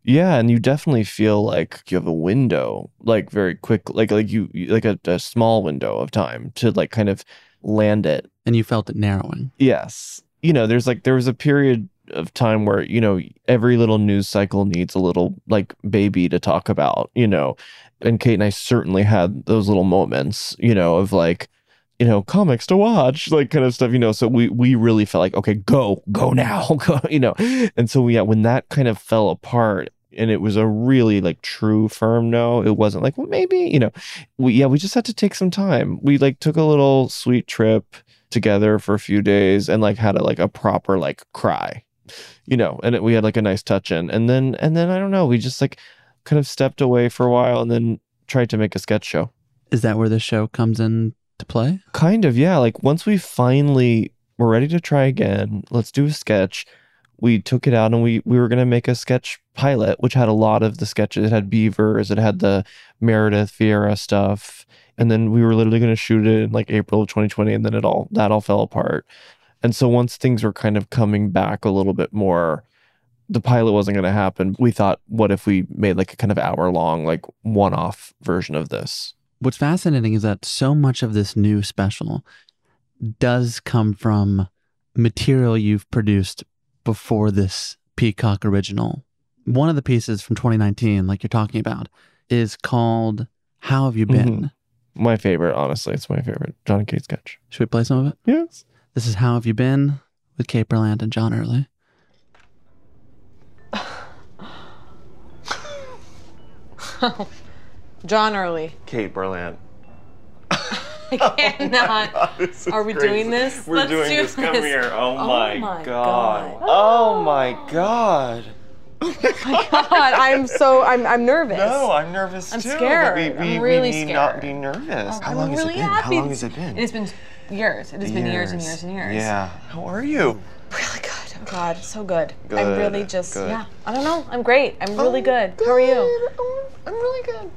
Yeah, and you definitely feel like you have a window, like very quick, like like you like a, a small window of time to like kind of land it. And you felt it narrowing. Yes, you know, there's like there was a period of time where you know every little news cycle needs a little like baby to talk about, you know, and Kate and I certainly had those little moments, you know, of like you know comics to watch like kind of stuff you know? So we we really felt like okay go go now go you know? And so yeah when that kind of fell apart and it was a really like true firm no it wasn't like well maybe you know? We yeah we just had to take some time. We like took a little sweet trip together for a few days and like had a like a proper like cry you know and it, we had like a nice touch in and then and then i don't know we just like kind of stepped away for a while and then tried to make a sketch show Is that where the show comes in to play? Kind of, yeah. Like once we finally were ready to try again, let's do a sketch. We took it out and we we were gonna make a sketch pilot, which had a lot of the sketches. It had beavers, it had the Meredith Vieira stuff, and then we were literally gonna shoot it in like April of 2020, and then it all that all fell apart. And so once things were kind of coming back a little bit more, the pilot wasn't going to happen. We thought, what if we made like a kind of hour long, like one off version of this? What's fascinating is that so much of this new special does come from material you've produced before this Peacock original. One of the pieces from 2019, like you're talking about, is called How Have You mm-hmm. Been? My favorite, honestly, it's my favorite John and Kate sketch. Should we play some of it? Yes. This is How Have You Been with Kate Berlant and John Early. John Early. Kate Berlant. I cannot. Oh this is Are we crazy. doing this? We're Let's doing do this. Come here. Oh, Oh my, my god. God. Oh my god. Oh my God, I'm so I'm I'm nervous. No, I'm nervous I'm too. scared. But we, we, I'm really we need scared. not be nervous. How I'm really happy. How long has it been? It has been years. It has been years and years and years. Yeah. How are you? Really good. Oh God, so good. good. I'm really just good. yeah. I don't know. I'm great. I'm oh, really good. How are you? Oh, I'm really good.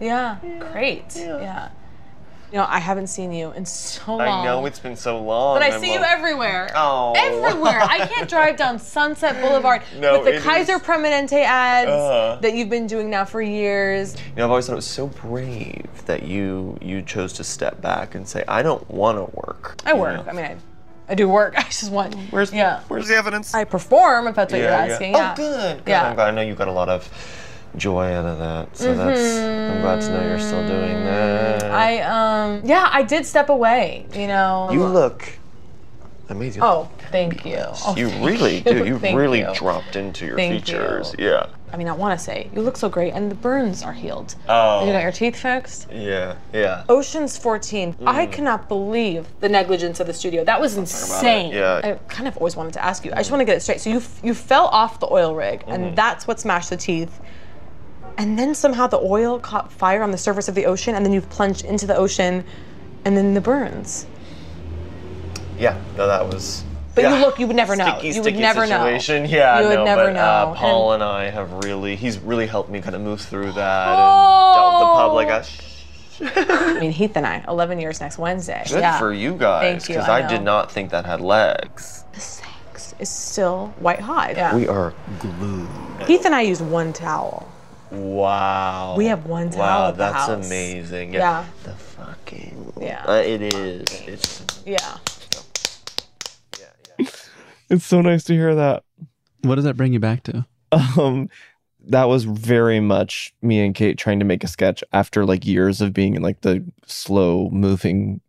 Yeah. Great. Yeah. You know, I haven't seen you in so long. I know it's been so long. But I I'm see you everywhere. Oh. Everywhere. I can't drive down Sunset Boulevard No, with the Kaiser is- Permanente ads Uh. that you've been doing now for years. You know, I've always thought it was so brave that you you chose to step back and say, I don't want to work. I work. I mean, I, I do work. I just want. Where's yeah? Where's the evidence? I perform. If that's what you're asking. Oh, Yeah. good. good. Yeah. I'm glad. I know you've got a lot of joy out of that. So that's. I'm glad to know you're still doing that. Mm-hmm. I um yeah I did step away. You know. You look amazing. Oh, thank you. Oh, you thank really you. do. You Thank really you. dropped into your Thank features. you. Yeah. I mean, I want to say you look so great, and the burns are healed. Oh. You got your teeth fixed. Yeah. Yeah. Ocean's 14. I cannot believe the negligence of the studio. That was insane. Yeah. I kind of always wanted to ask you. I just want to get it straight. So you you fell off the oil rig, Mhm. and that's what smashed the teeth. And then somehow the oil caught fire on the surface of the ocean, and then you've plunged into the ocean, and then the burns. Yeah. No, that was. But yeah. you look, you would never know. Sticky, you sticky would never situation. know. Yeah, you would no, never but, know. Uh, Paul And- and, I have really, he's really helped me kind of move through that and dealt the public. I, I mean, Heath and I, 11 years next Wednesday. good yeah. for you guys, Thank you. because I I, did not think that had legs. The sex is still white hot. Yeah. We are glued. Heath and I use one towel. Wow. We have one towel Wow, at the that's house. amazing. Yeah. The fucking. Yeah. Uh, it is. It's. Yeah. It's so nice to hear that. What does that bring you back to? Um, that was very much me and Kate trying to make a sketch after like years of being in like the slow moving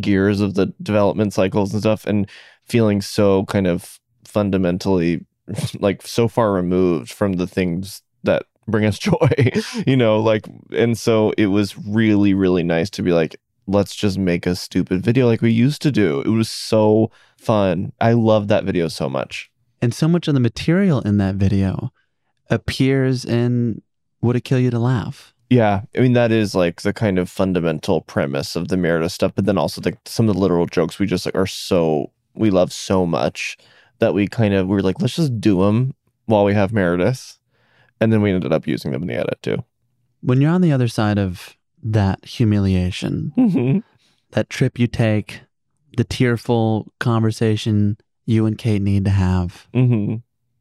gears of the development cycles and stuff and feeling so kind of fundamentally like so far removed from the things that bring us joy, you know, like and so it was really really nice to be like let's just make a stupid video like we used to do. It was so fun. I love that video so much. And so much of the material in that video appears in Would It Kill You to Laugh? Yeah, I mean that is like the kind of fundamental premise of the Meredith stuff, but then also like some of the literal jokes we just like are so we love so much that we kind of we are like let's just do them while we have Meredith, and then we ended up using them in the edit too. When you're on the other side of that humiliation, that trip you take, the tearful conversation you and Kate need to have, mm-hmm.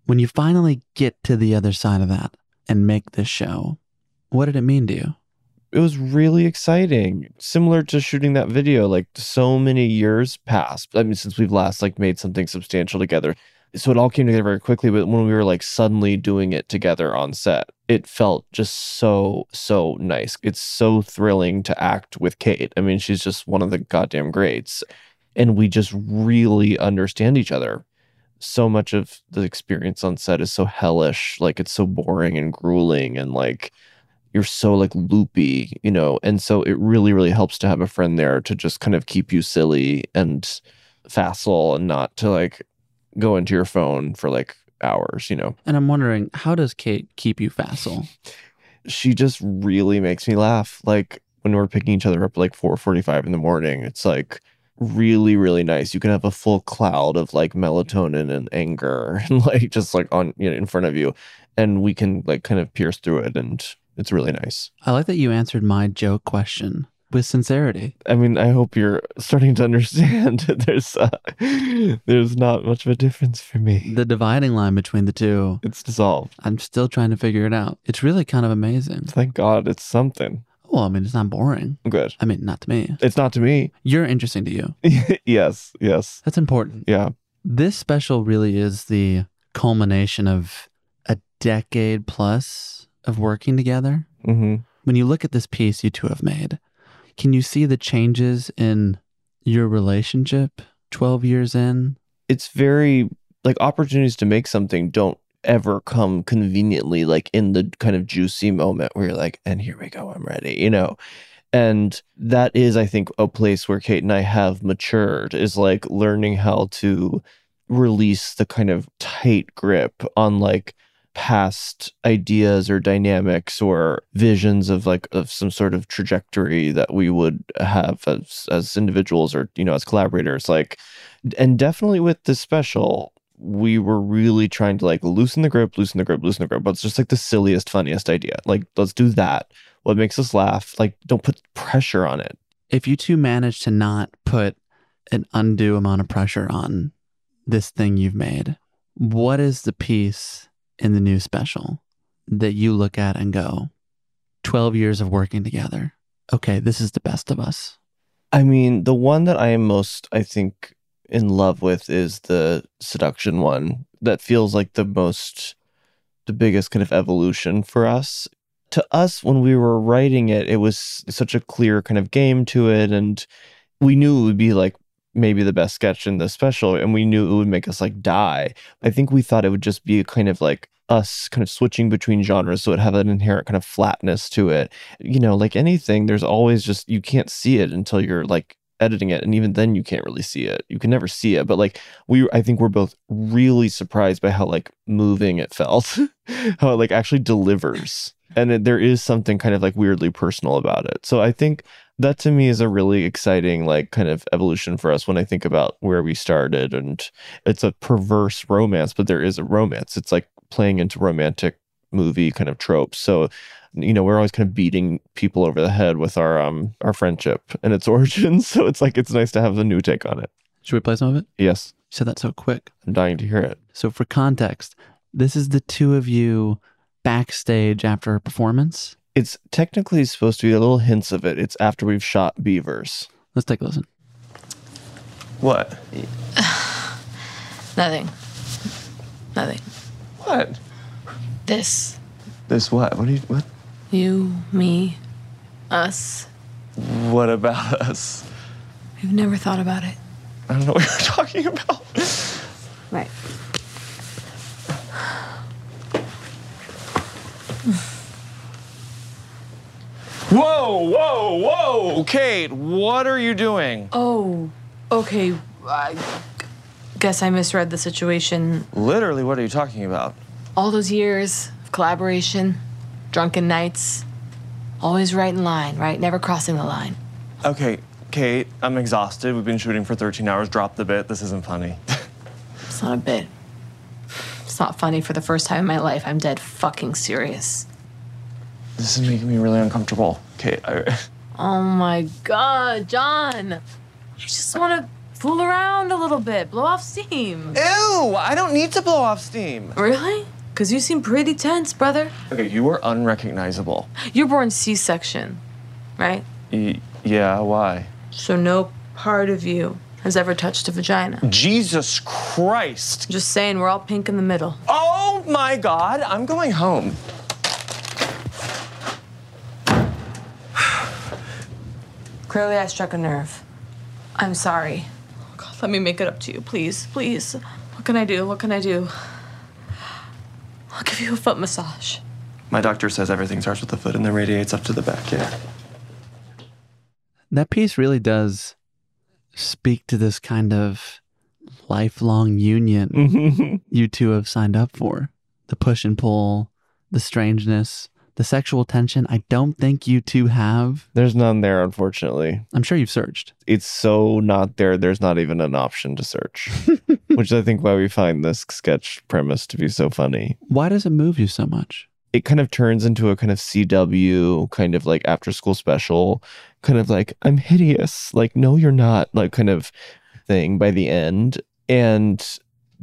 when you finally get to the other side of that and make this show, what did it mean to you? It was really exciting. Similar to shooting that video, like so many years passed. I mean, since we've last like made something substantial together. So it all came together very quickly, but when we were like suddenly doing it together on set, it felt just so, so nice. It's so thrilling to act with Kate. I mean, she's just one of the goddamn greats. And we just really understand each other. So much of the experience on set is so hellish. Like it's so boring and grueling and like you're so like loopy, you know, and so it really, really helps to have a friend there to just kind of keep you silly and facile and not to like go into your phone for like hours, you know. And I'm wondering, how does Kate keep you facile? She just really makes me laugh. Like when we're picking each other up like 4:45 in the morning, it's like really, really nice. You can have a full cloud of like melatonin and anger and like just like on you know in front of you, and we can like kind of pierce through it, and it's really nice. I like that you answered my joke question with sincerity. I mean, I hope you're starting to understand that there's uh, there's not much of a difference for me. The dividing line between the two, it's dissolved. I'm still trying to figure it out. It's really kind of amazing. Thank God it's something. Well, I mean, it's not boring. Good. I mean, not to me. It's not to me. You're interesting to you. yes, yes. That's important. Yeah. This special really is the culmination of a decade plus of working together. Mm-hmm. When you look at this piece you two have made, Can you see the changes in your relationship 12 years in? It's very like opportunities to make something don't ever come conveniently like in the kind of juicy moment where you're like and here we go i'm ready you know and that is i think a place where kate and i have matured is like learning how to release the kind of tight grip on like past ideas or dynamics or visions of like of some sort of trajectory that we would have as as individuals or you know as collaborators like and definitely with this special we were really trying to like loosen the grip, loosen the grip, loosen the grip. But it's just like the silliest, funniest idea. Like, let's do that. What makes us laugh? Like, don't put pressure on it. If you two manage to not put an undue amount of pressure on this thing you've made, what is the piece in the new special that you look at and go, 12 years of working together? Okay, this is the best of us. I mean, the one that I am most, I think, in love with is the seduction one. That feels like the most, the biggest kind of evolution for us. To us, when we were writing it, it was such a clear kind of game to it. And we knew it would be like maybe the best sketch in the special. And we knew it would make us like die. I think we thought it would just be a kind of like us kind of switching between genres so it have an inherent kind of flatness to it you know like anything there's always just you can't see it until you're like editing it and even then you can't really see it you can never see it but like we i think we're both really surprised by how like moving it felt how it like actually delivers and it, there is something kind of like weirdly personal about it so i think that to me is a really exciting like kind of evolution for us when i think about where we started and it's a perverse romance but there is a romance it's like playing into romantic movie kind of tropes so you know we're always kind of beating people over the head with our um our friendship and its origins so it's like it's nice to have a new take on it Should we play some of it? yes You said that so quick. i'm dying to hear it So, for context, this is the two of you backstage after a performance. It's technically supposed to be a little hints of it it's after we've shot beavers Let's take a listen. What? Nothing. Nothing. What? This. This what? What do you what? You, me, us. What about us? We've never thought about it. I don't know what you're talking about. Right. Whoa, whoa, whoa! Kate, what are you doing? Oh, okay. I guess I misread the situation. Literally, what are you talking about? All those years of collaboration, drunken nights, always right in line, right? Never crossing the line. Okay, Kate, I'm exhausted. We've been shooting for 13 hours. Drop the bit. This isn't funny. It's not a bit. It's not funny for the first time in my life. I'm dead fucking serious. This is making me really uncomfortable. Kate, I, Oh my god, John. You just want to fool around a little bit, blow off steam. Ew, I don't need to blow off steam. Really? Because you seem pretty tense, brother. Okay, you are unrecognizable. You're born C section, right? Y- yeah, why? So no part of you has ever touched a vagina. Jesus Christ. Just saying, we're all pink in the middle. Oh my god, I'm going home. Clearly, I struck a nerve. I'm sorry. Oh, God, let me make it up to you, please, please. What can I do? What can I do? I'll give you a foot massage. My doctor says everything starts with the foot and then radiates up to the back, yeah. That piece really does speak to this kind of lifelong union you two have signed up for. The push and pull, the strangeness, the sexual tension. I don't think you two have. there's none there unfortunately I'm sure you've searched. it's so not there there's not even an option to search which i think why we find this sketch premise to be so funny Why does it move you so much? it kind of turns into a kind of CW kind of like after school special, kind of like, I'm hideous. Like, no, you're not, like kind of thing by the end. And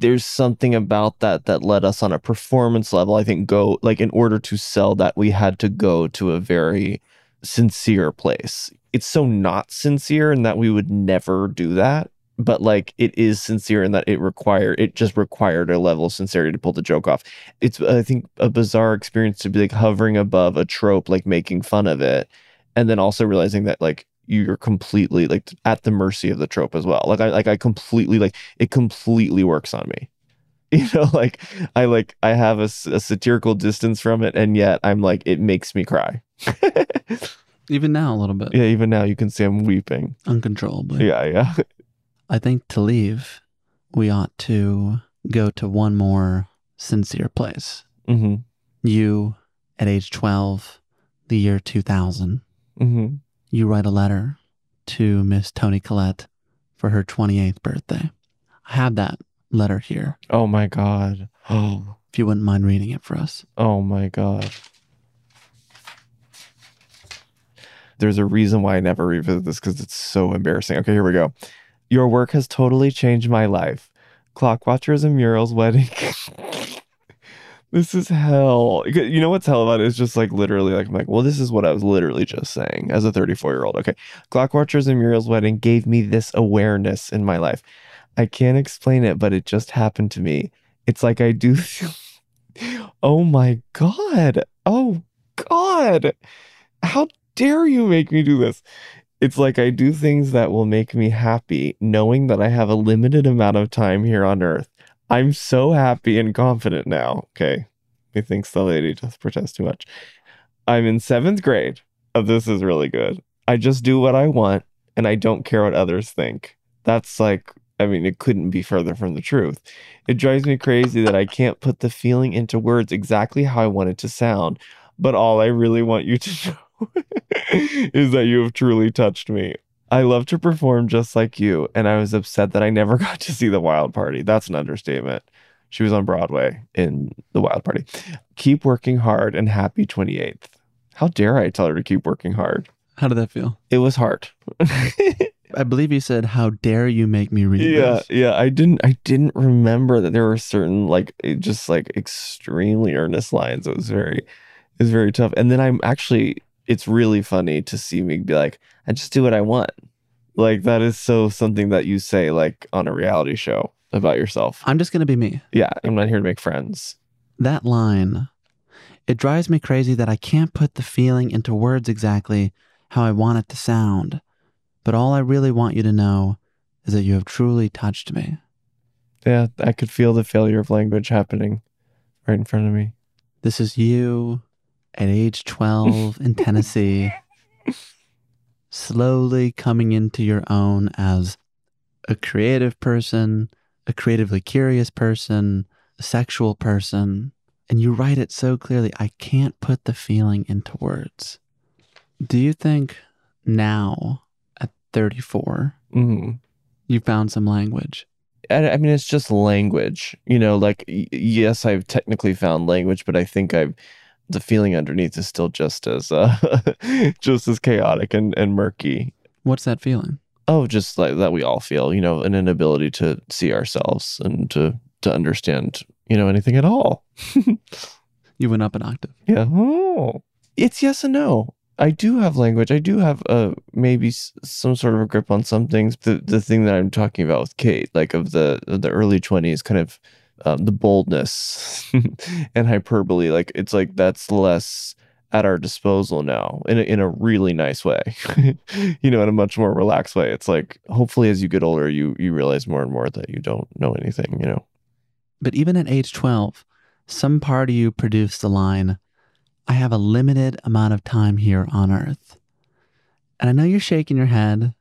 there's something about that that led us on a performance level, I think, go like in order to sell that, we had to go to a very sincere place. It's so not sincere in that we would never do that. But like it is sincere in that it required it just required a level of sincerity to pull the joke off it's I think a bizarre experience to be like hovering above a trope, like making fun of it, and then also realizing that like you're completely like at the mercy of the trope as well. Like I like I completely like it completely works on me. You know, like I like I have a satirical distance from it, and yet I'm like it makes me cry. Even now, a little bit. Yeah, even now you can see I'm weeping. Uncontrollably. Yeah, yeah. I think to leave, we ought to go to one more sincere place. Mm-hmm. You, at age 12, the year 2000, Mm-hmm. You write a letter to Miss Toni Collette for her 28th birthday. I have that letter here. Oh my god. Oh. If you wouldn't mind reading it for us. Oh my god. There's a reason why I never revisit this because it's so embarrassing. Okay, here we go. Your work has totally changed my life. Clockwatchers and Muriel's Wedding. this is hell. You know what's hell about it? It's just like literally like I'm like, well, this is what I was literally just saying as a 34 year old. Okay. Clockwatchers and Muriel's Wedding gave me this awareness in my life. I can't explain it, but it just happened to me. It's like I do Oh my God. Oh God. How dare you make me do this? It's like I do things that will make me happy, knowing that I have a limited amount of time here on earth. I'm so happy and confident now. Okay. Methinks the lady doth protest too much. I'm in seventh grade. Oh, this is really good. I just do what I want and I don't care what others think. That's like, I mean, it couldn't be further from the truth. It drives me crazy that I can't put the feeling into words exactly how I want it to sound. But all I really want you to know is that you have truly touched me. I love to perform just like you, and I was upset that I never got to see the Wild Party. That's an understatement. She was on Broadway in the Wild Party. Keep working hard and happy 28th. How dare I tell her to keep working hard? How did that feel? It was hard. I believe you said, "How dare you make me read yeah this?" yeah yeah. i didn't i didn't remember that there were certain like eh, just like extremely earnest lines it was very it was very tough and then i'm actually it's really funny to see me be like i just do what i want like that is so something that you say like on a reality show about yourself I'm just gonna be me. yeah i'm not here to make friends That line, it drives me crazy that I can't put the feeling into words exactly how I want it to sound. But all I really want you to know is that you have truly touched me. yeah i could feel the failure of language happening right in front of me This is you at age 12 in Tennessee, slowly coming into your own as a creative person, a creatively curious person, a sexual person. And you write it so clearly, I can't put the feeling into words. Do you think now at 34, mm. you found some language? I, I mean, it's just language, you know. Like, y- yes, I've technically found language, but I think I've the feeling underneath is still just as uh, just as chaotic and and murky. What's that feeling? Oh, just like that we all feel, you know, an inability to see ourselves and to to understand, you know, anything at all. You went up an octave. Yeah. Oh, it's yes and no. I do have language. I do have uh maybe some sort of a grip on some things. The the thing that I'm talking about with Kate, like of the of the early twenties, kind of um, the boldness and hyperbole. Like it's like that's less at our disposal now in a, in a really nice way. you know, in a much more relaxed way. It's like hopefully as you get older, you you realize more and more that you don't know anything. You know. But even at age 12, some part of you produced the line, I have a limited amount of time here on earth. And I know you're shaking your head.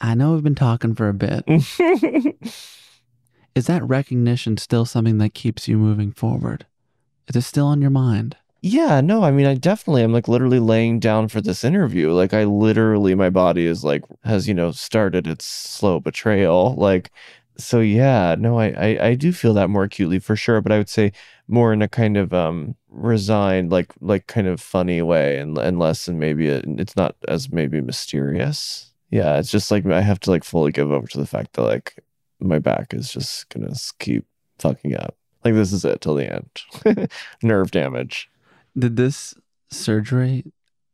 I know we've been talking for a bit. Is that recognition still something that keeps you moving forward? Is it still on your mind? Yeah, no, I mean, I definitely am like literally laying down for this interview. Like, I literally, my body is like, has, you know, started its slow betrayal. Like, so yeah, no, I, I, I do feel that more acutely for sure, but I would say more in a kind of, um, resigned, like, like kind of funny way and, and less than maybe a, it's not as maybe mysterious. Yeah, it's just like I have to like fully give over to the fact that like my back is just gonna keep fucking up. Like, this is it till the end. Nerve damage. Did this surgery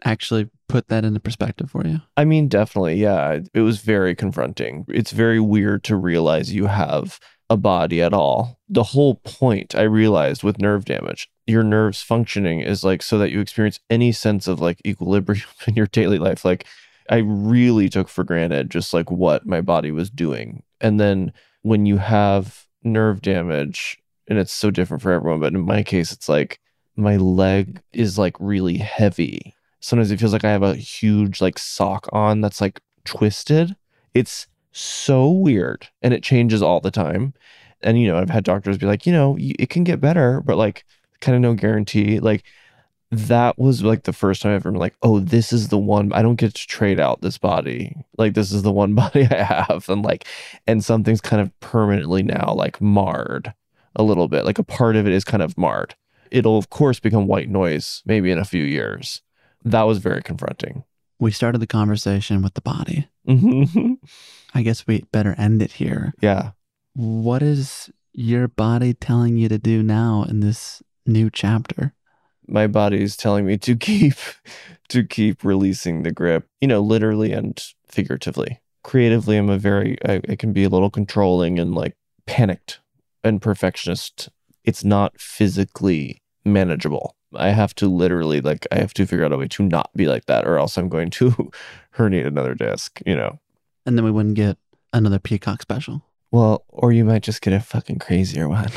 actually put that into perspective for you? I mean, definitely. Yeah. It was very confronting. It's very weird to realize you have a body at all. The whole point I realized with nerve damage, your nerves functioning is like so that you experience any sense of like equilibrium in your daily life. Like I really took for granted just like what my body was doing. And then when you have nerve damage, and it's so different for everyone, but in my case, it's like my leg is like really heavy. Sometimes it feels like I have a huge like sock on that's like twisted. It's so weird and it changes all the time. And, you know, I've had doctors be like, you know, it can get better, but like kind of no guarantee. Like, that was like the first time I ever been like, oh, this is the one I don't get to trade out this body. Like this is the one body I have. And like and something's kind of permanently now like marred a little bit. Like a part of it is kind of marred. It'll of course become white noise maybe in a few years. That was very confronting. We started the conversation with the body. Mm-hmm. I guess we better end it here. Yeah. What is your body telling you to do now in this new chapter? My body is telling me to keep to keep releasing the grip you know literally and figuratively. Creatively i'm a very I, I, can be a little controlling and like panicked and perfectionist. It's not physically manageable. I have to literally like i have to figure out a way to not be like that or else i'm going to herniate another disc you know? And then we wouldn't get another peacock special. Well or you might just get a fucking crazier one.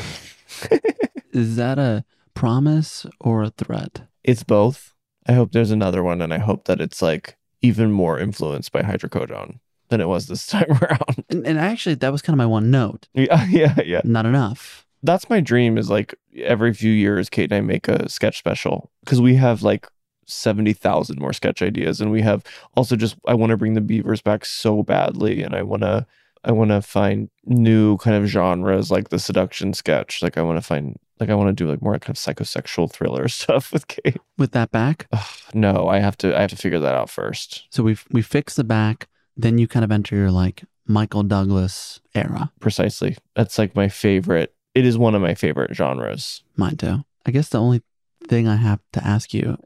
Is that a promise or a threat? It's both. I hope there's another one, and I hope that it's like even more influenced by hydrocodone than it was this time around. And, and actually, that was kind of my one note. Yeah, yeah, yeah. Not enough. That's my dream. Is like every few years, Kate and I make a sketch special because we have like seventy thousand more sketch ideas, and we have also just I want to bring the Beavers back so badly, and I want to I want to find new kind of genres like the seduction sketch. Like I want to find like I want to do like more kind of psychosexual thriller stuff with Kate. With that back? Ugh, no, I have to I have to figure that out first. So we we fix the back, then you kind of enter your like Michael Douglas era. Precisely. That's like my favorite. It is one of my favorite genres. Mine too. I guess the only thing I have to ask you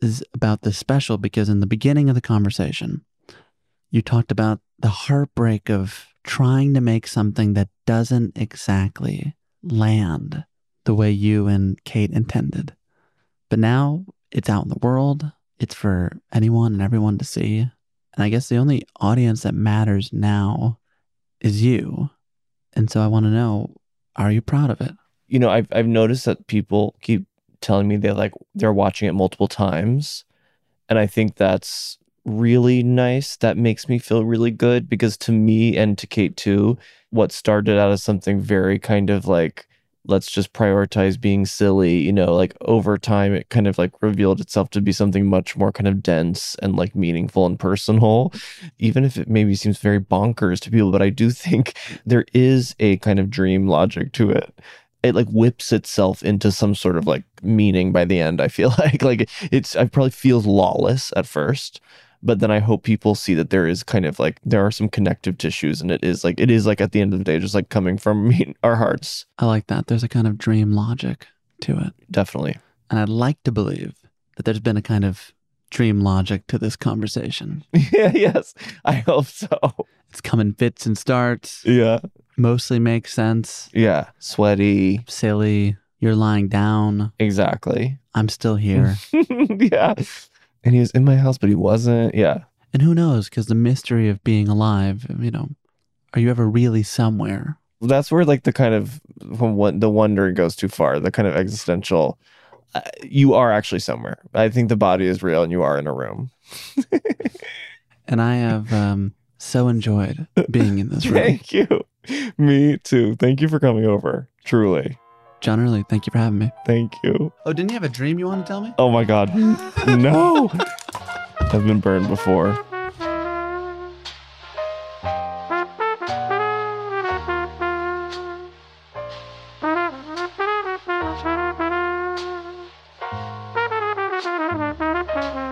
is about this special because in the beginning of the conversation, you talked about the heartbreak of trying to make something that doesn't exactly land the way you and Kate intended. But now it's out in the world, it's for anyone and everyone to see. And I guess the only audience that matters now is you. And so I want to know are you proud of it? You know, I've, I've noticed that people keep telling me they like they're watching it multiple times. And I think that's really nice. That makes me feel really good because to me and to Kate too, what started out as something very kind of like let's just prioritize being silly, you know, like over time it kind of like revealed itself to be something much more kind of dense and like meaningful and personal, even if it maybe seems very bonkers to people, but I do think there is a kind of dream logic to it. It like whips itself into some sort of like meaning by the end i feel like like it's i probably feels lawless at first but then I hope people see that there is kind of like there are some connective tissues and it is like it is like at the end of the day just like coming from me, our hearts. I like that. There's a kind of dream logic to it. Definitely. And I'd like to believe that there's been a kind of dream logic to this conversation. yeah, yes. I hope so. It's coming fits and starts. Yeah. Mostly makes sense. Yeah. Sweaty. Silly. You're lying down. Exactly. I'm still here. yeah and he was in my house, but he wasn't. Yeah. And who knows? Because the mystery of being alive, you know, are you ever really somewhere? That's where like the kind of the wonder goes too far, the kind of existential. Uh, you are actually somewhere. I think the body is real, and you are in a room. and I have um, so enjoyed being in this room. Thank you. Me too. Thank you for coming over. Truly. John Early, thank you for having me. Thank you. Oh, didn't you have a dream you want to tell me? Oh my God. no. I've been burned before. And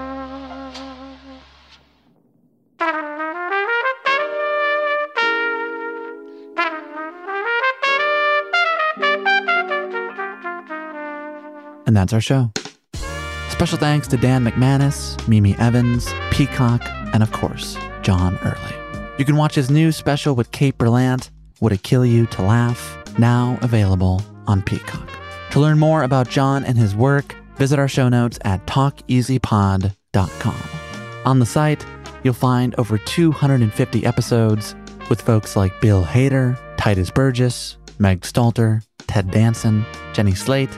that's our show. Special thanks to Dan McManus, Mimi Evans, Peacock, and of course, John Early. You can watch his new special with Kate Berlant, Would It Kill You to Laugh, now available on Peacock. To learn more about John and his work, visit our show notes at talkeasypod.com. On the site, you'll find over 250 episodes with folks like Bill Hader, Tituss Burgess, Meg Stalter, Ted Danson, Jenny Slate,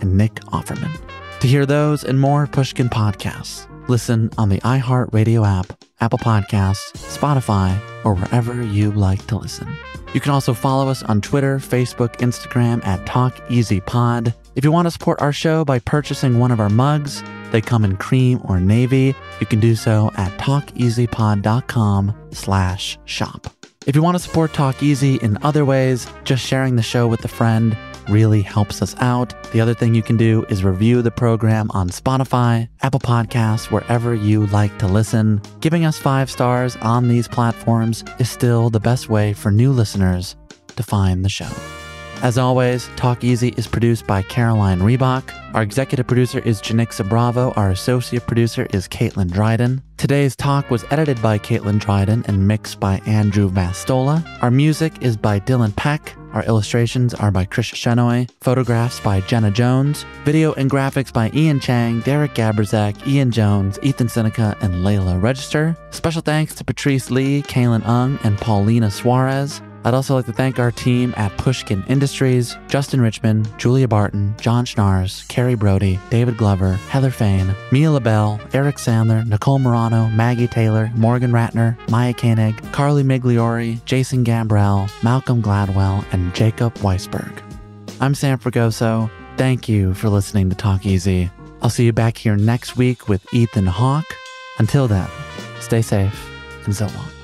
and Nick Offerman. To hear those and more Pushkin podcasts, listen on the iHeartRadio app, Apple Podcasts, Spotify, or wherever you like to listen. You can also follow us on Twitter, Facebook, Instagram at TalkEasyPod. If you want to support our show by purchasing one of our mugs, they come in cream or navy. You can do so at talkeasypod.com slash shop. If you want to support Talk Easy in other ways, just sharing the show with a friend really helps us out. The other thing you can do is review the program on Spotify, Apple Podcasts, wherever you like to listen. Giving us five stars on these platforms is still the best way for new listeners to find the show. As always, Talk Easy is produced by Caroline Reebok. Our executive producer is Janixa Bravo. Our associate producer is Caitlin Dryden. Today's talk was edited by Caitlin Dryden and mixed by Andrew Vastola. Our music is by Dylan Peck. Our illustrations are by Chris Shenoy, photographs by Jenna Jones, video and graphics by Ian Chang, Derek Gabrizak, Ian Jones, Ethan Seneca, and Layla Register. Special thanks to Patrice Lee, Kaylin Ung, and Paulina Suarez. I'd also like to thank our team at Pushkin Industries, Justin Richmond, Julia Barton, John Schnars, Carrie Brody, David Glover, Heather Fain, Mia LaBelle, Eric Sandler, Nicole Morano, Maggie Taylor, Morgan Ratner, Maya Koenig, Carly Migliori, Jason Gambrell, Malcolm Gladwell, and Jacob Weisberg. I'm Sam Fragoso. Thank you for listening to Talk Easy. I'll see you back here next week with Ethan Hawke. Until then, stay safe and so long.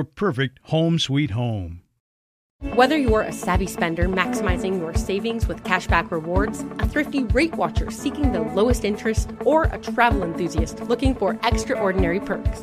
your perfect home sweet home. Whether you're a savvy spender maximizing your savings with cashback rewards, a thrifty rate watcher seeking the lowest interest, or a travel enthusiast looking for extraordinary perks,